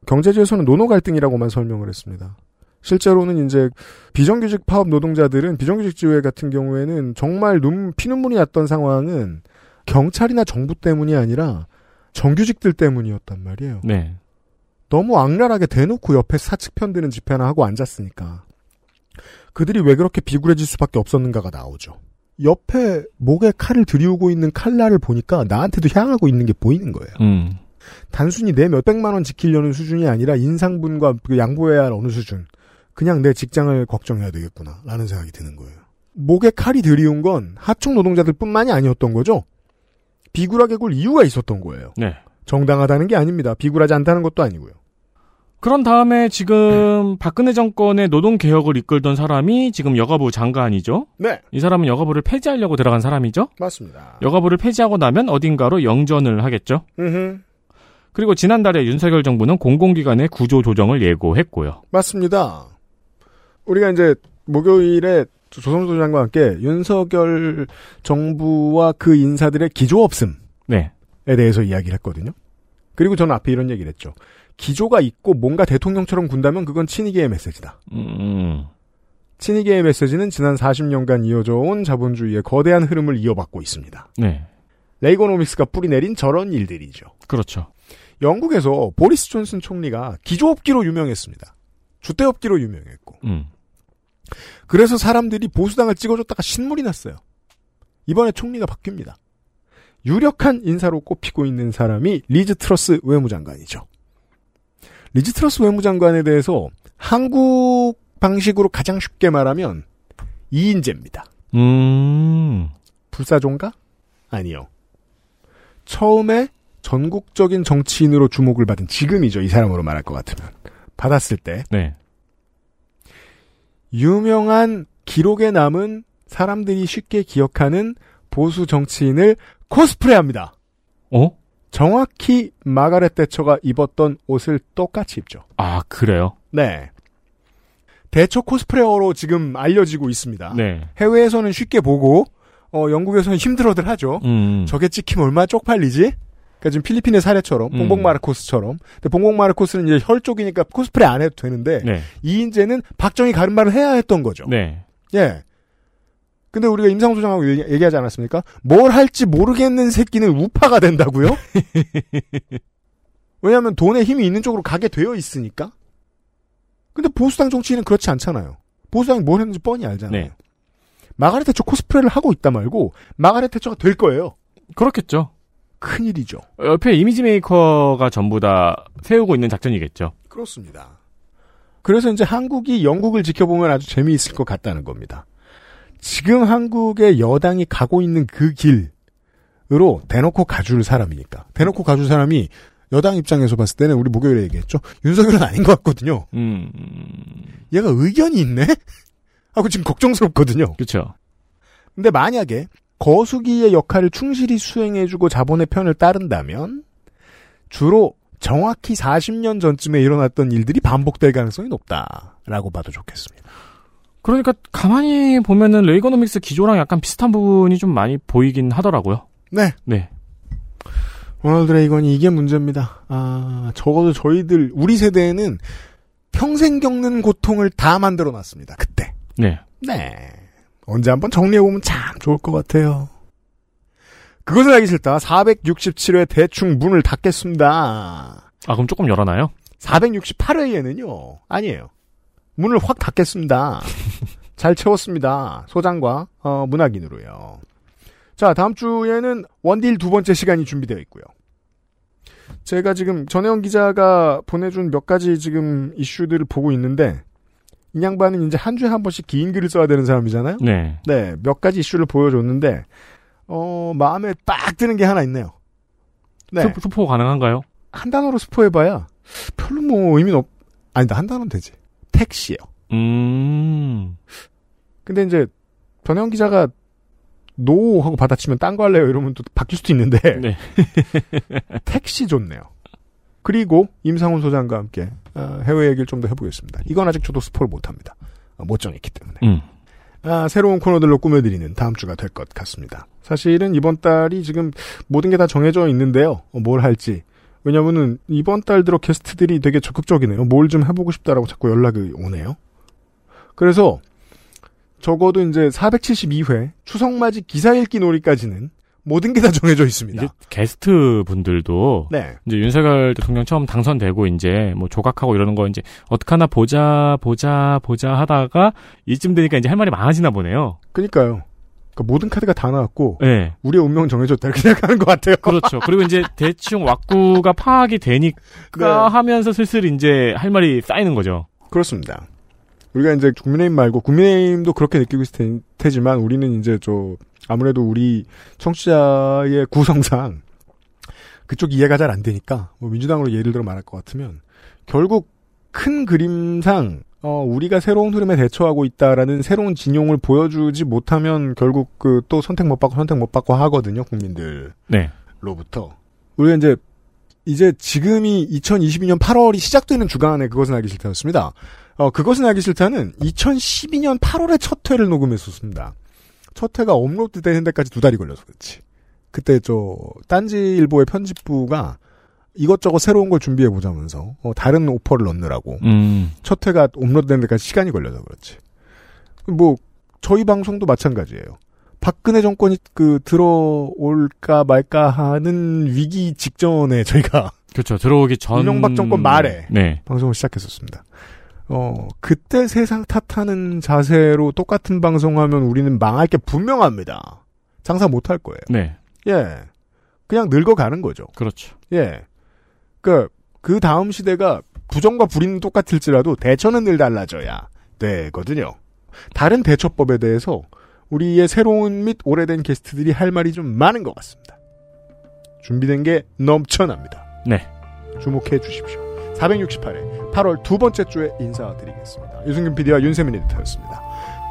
경제지에서는 노노 갈등이라고만 설명을 했습니다. 실제로는 이제 비정규직 파업 노동자들은 비정규직 지회 같은 경우에는 정말 눈, 피눈물이 났던 상황은 경찰이나 정부 때문이 아니라 정규직들 때문이었단 말이에요. 네. 너무 악랄하게 대놓고 옆에 사측 편드는 집회나 하고 앉았으니까. 그들이 왜 그렇게 비굴해질 수밖에 없었는가가 나오죠. 옆에 목에 칼을 들이우고 있는 칼날을 보니까 나한테도 향하고 있는 게 보이는 거예요. 음. 단순히 내 몇백만 원 지키려는 수준이 아니라 인상분과 그 양보해야 할 어느 수준. 그냥 내 직장을 걱정해야 되겠구나. 라는 생각이 드는 거예요. 목에 칼이 들이운 건 하청 노동자들 뿐만이 아니었던 거죠. 비굴하게 굴 이유가 있었던 거예요. 네. 정당하다는 게 아닙니다. 비굴하지 않다는 것도 아니고요. 그런 다음에 지금 박근혜 정권의 노동 개혁을 이끌던 사람이 지금 여가부 장관이죠. 네. 이 사람은 여가부를 폐지하려고 들어간 사람이죠. 맞습니다. 여가부를 폐지하고 나면 어딘가로 영전을 하겠죠. 음흠. 그리고 지난달에 윤석열 정부는 공공기관의 구조 조정을 예고했고요. 맞습니다. 우리가 이제 목요일에 조성수 장관과 함께 윤석열 정부와 그 인사들의 기조 없음에 네. 대해서 이야기를 했거든요. 그리고 저는 앞에 이런 얘기를 했죠. 기조가 있고 뭔가 대통령처럼 군다면 그건 친이계의 메시지다. 음. 친이계의 메시지는 지난 40년간 이어져 온 자본주의의 거대한 흐름을 이어받고 있습니다. 네. 레이거노믹스가 뿌리내린 저런 일들이죠. 그렇죠. 영국에서 보리스 존슨 총리가 기조업기로 유명했습니다. 주대업기로 유명했고. 음. 그래서 사람들이 보수당을 찍어줬다가 신물이 났어요. 이번에 총리가 바뀝니다. 유력한 인사로 꼽히고 있는 사람이 리즈 트러스 외무장관이죠. 리즈 트러스 외무장관에 대해서 한국 방식으로 가장 쉽게 말하면 이인재입니다. 음. 불사조인가? 아니요. 처음에 전국적인 정치인으로 주목을 받은 지금이죠. 이 사람으로 말할 것 같으면. 받았을 때 네. 유명한 기록에 남은 사람들이 쉽게 기억하는 보수 정치인을 코스프레 합니다. 어? 정확히 마가렛 대처가 입었던 옷을 똑같이 입죠. 아, 그래요? 네. 대처 코스프레어로 지금 알려지고 있습니다. 네. 해외에서는 쉽게 보고 어, 영국에서는 힘들어들 하죠. 음. 저게 찍히면 얼마나 쪽팔리지? 그러니까 지금 필리핀의 사례처럼 음. 봉봉 마르코스처럼. 근데 봉봉 마르코스는 이제 혈 쪽이니까 코스프레 안 해도 되는데 네. 이 인재는 박정희 가름말을 해야 했던 거죠. 네. 예. 근데 우리가 임상훈 소장하고 얘기- 얘기 하지 않았습니까? 뭘 할지 모르겠는 새끼는 우파가 된다고요? 왜냐하면 돈에 힘이 있는 쪽으로 가게 되어 있으니까. 근데 보수당 정치인은 그렇지 않잖아요. 보수당이 뭘 했는지 뻔히 알잖아요. 네. 마가렛 태처 코스프레를 하고 있다 말고 마가렛 태처가 될 거예요. 그렇겠죠. 큰일이죠. 옆에 이미지 메이커가 전부 다 세우고 있는 작전이겠죠. 그렇습니다. 그래서 이제 한국이 영국을 지켜보면 아주 재미있을 것 같다는 겁니다. 지금 한국의 여당이 가고 있는 그 길으로 대놓고 가줄 사람이니까. 대놓고 가줄 사람이 여당 입장에서 봤을 때는 우리 목요일에 얘기했죠. 윤석열은 아닌 것 같거든요. 음. 얘가 의견이 있네? 하고 지금 걱정스럽거든요. 그렇죠. 근데 만약에 거수기의 역할을 충실히 수행해주고 자본의 편을 따른다면 주로 정확히 40년 전쯤에 일어났던 일들이 반복될 가능성이 높다라고 봐도 좋겠습니다. 그러니까 가만히 보면은 레이거노믹스 기조랑 약간 비슷한 부분이 좀 많이 보이긴 하더라고요. 네. 네. 로널드 레이건이 이게 문제입니다. 아, 적어도 저희들 우리 세대에는 평생 겪는 고통을 다 만들어 놨습니다. 그때. 네. 네. 언제 한번 정리해보면 참 좋을 것 같아요. 그것을 알기 싫다. 467회 대충 문을 닫겠습니다. 아, 그럼 조금 열어놔요? 468회에는요. 아니에요. 문을 확 닫겠습니다. 잘 채웠습니다. 소장과 어, 문학인으로요. 자, 다음 주에는 원딜 두 번째 시간이 준비되어 있고요. 제가 지금 전혜원 기자가 보내준 몇 가지 지금 이슈들을 보고 있는데 이 양반은 이제 한 주에 한 번씩 긴 글을 써야 되는 사람이잖아요. 네. 네, 몇 가지 이슈를 보여줬는데 어, 마음에 딱 드는 게 하나 있네요. 네. 스, 스포 가능한가요? 한 단어로 스포해봐야 별로 뭐 의미는 없, 아니다, 한 단어는 되지. 택시요. 음. 근데 이제 전혜원 기자가 no 하고 받아치면 딴 거 할래요 이러면 또 바뀔 수도 있는데 네. 택시 좋네요. 그리고 임상훈 소장과 함께 어, 해외 얘기를 좀 더 해보겠습니다. 이건 아직 저도 스포를 못합니다. 어, 못 정했기 때문에. 음. 아, 새로운 코너들로 꾸며드리는 다음 주가 될 것 같습니다. 사실은 이번 달이 지금 모든 게 다 정해져 있는데요. 어, 뭘 할지. 왜냐면은 이번 달 들어 게스트들이 되게 적극적이네요. 뭘 좀 해보고 싶다라고 자꾸 연락이 오네요. 그래서 적어도 이제 472회 추석맞이 기사 읽기 놀이까지는 모든 게 다 정해져 있습니다. 게스트 분들도 네. 이제 윤석열 대통령 처음 당선되고 이제 뭐 조각하고 이러는 거 이제 어떡하나 보자 보자 보자 하다가 이쯤 되니까 이제 할 말이 많아지나 보네요. 그니까요. 그러니까 모든 카드가 다 나왔고 네. 우리의 운명 정해졌다 이렇게 생각하는 것 같아요. 그렇죠. 그리고 이제 대충 왁구가 파악이 되니까 네. 하면서 슬슬 이제 할 말이 쌓이는 거죠. 그렇습니다. 우리가 이제 국민의힘 말고 국민의힘도 그렇게 느끼고 있을 테- 테지만 우리는 이제 저 아무래도 우리 청취자의 구성상 그쪽 이해가 잘 안 되니까 뭐 민주당으로 예를 들어 말할 것 같으면 결국 큰 그림상 어, 우리가 새로운 흐름에 대처하고 있다라는 새로운 진용을 보여주지 못하면 결국 그 또 선택 못 받고 선택 못 받고 하거든요 국민들. 네. 로부터 우리가 이제 이제 지금이 2022년 8월이 시작되는 주간에 그것은 알기 싫다였습니다. 어 그것은 알기 싫다는 2012년 8월에 첫 회를 녹음했었습니다. 첫 회가 업로드 되는 데까지 두 달이 걸려서 그렇지. 그때 저 딴지일보의 편집부가 이것저것 새로운 걸 준비해 보자면서 어, 다른 오퍼를 넣느라고 음. 첫 회가 업로드되는 데까지 시간이 걸려서 그렇지. 뭐 저희 방송도 마찬가지예요. 박근혜 정권이 그 들어올까 말까 하는 위기 직전에 저희가 그렇죠. 들어오기 전 이명박 정권 말에 네. 방송을 시작했었습니다. 어 그때 세상 탓하는 자세로 똑같은 방송하면 우리는 망할 게 분명합니다. 장사 못 할 거예요. 네. 예. 그냥 늙어가는 거죠. 그렇죠. 예. 그, 그 다음 시대가 부정과 불의는 똑같을지라도 대처는 늘 달라져야 되거든요. 다른 대처법에 대해서 우리의 새로운 및 오래된 게스트들이 할 말이 좀 많은 것 같습니다. 준비된 게 넘쳐납니다. 네. 주목해 주십시오. 468회 8월 두 번째 주에 인사드리겠습니다. 유승균 PD와 윤세민 에디터였습니다.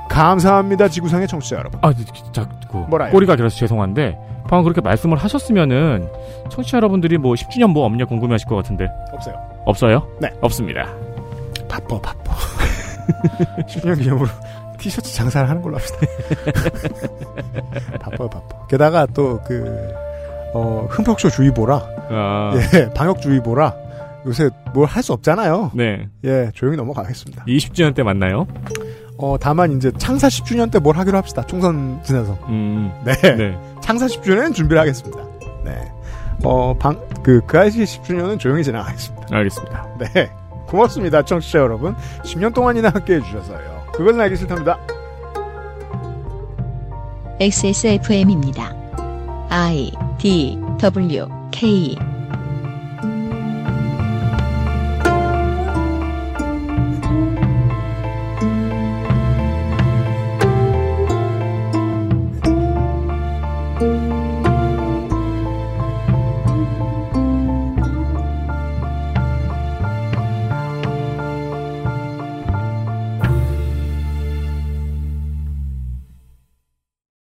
감사합니다. 지구상의 청취자 여러분. 아, 자, 그 뭐라요? 꼬리가 길어서 죄송한데 방금 그렇게 말씀을 하셨으면은 청취자 여러분들이 뭐 10주년 뭐 없냐 궁금해하실 것 같은데 없어요. 없어요? 네. 없습니다. 바빠 바빠. 10주년 기념으로 티셔츠 장사를 하는 걸로 합시다. 바빠요 바빠. 게다가 또 그 어, 흠뻑쇼 주의보라. 아, 예, 방역 주의보라. 요새 뭘 할 수 없잖아요. 네. 예, 조용히 넘어가겠습니다. 20주년 때 만나요? 어, 다만 이제 창사 10주년 때 뭘 하기로 합시다. 총선 지나서. 음. 네. 네. 창사 10주년은 준비를 하겠습니다. 네. 어, 방, 그, 그 아이씨 10주년은 조용히 지나가겠습니다. 알겠습니다. 네. 고맙습니다, 청취자 여러분. 10년 동안이나 함께 해주셔서요. 그것은 알기 싫답니다. XSFM입니다. I D W K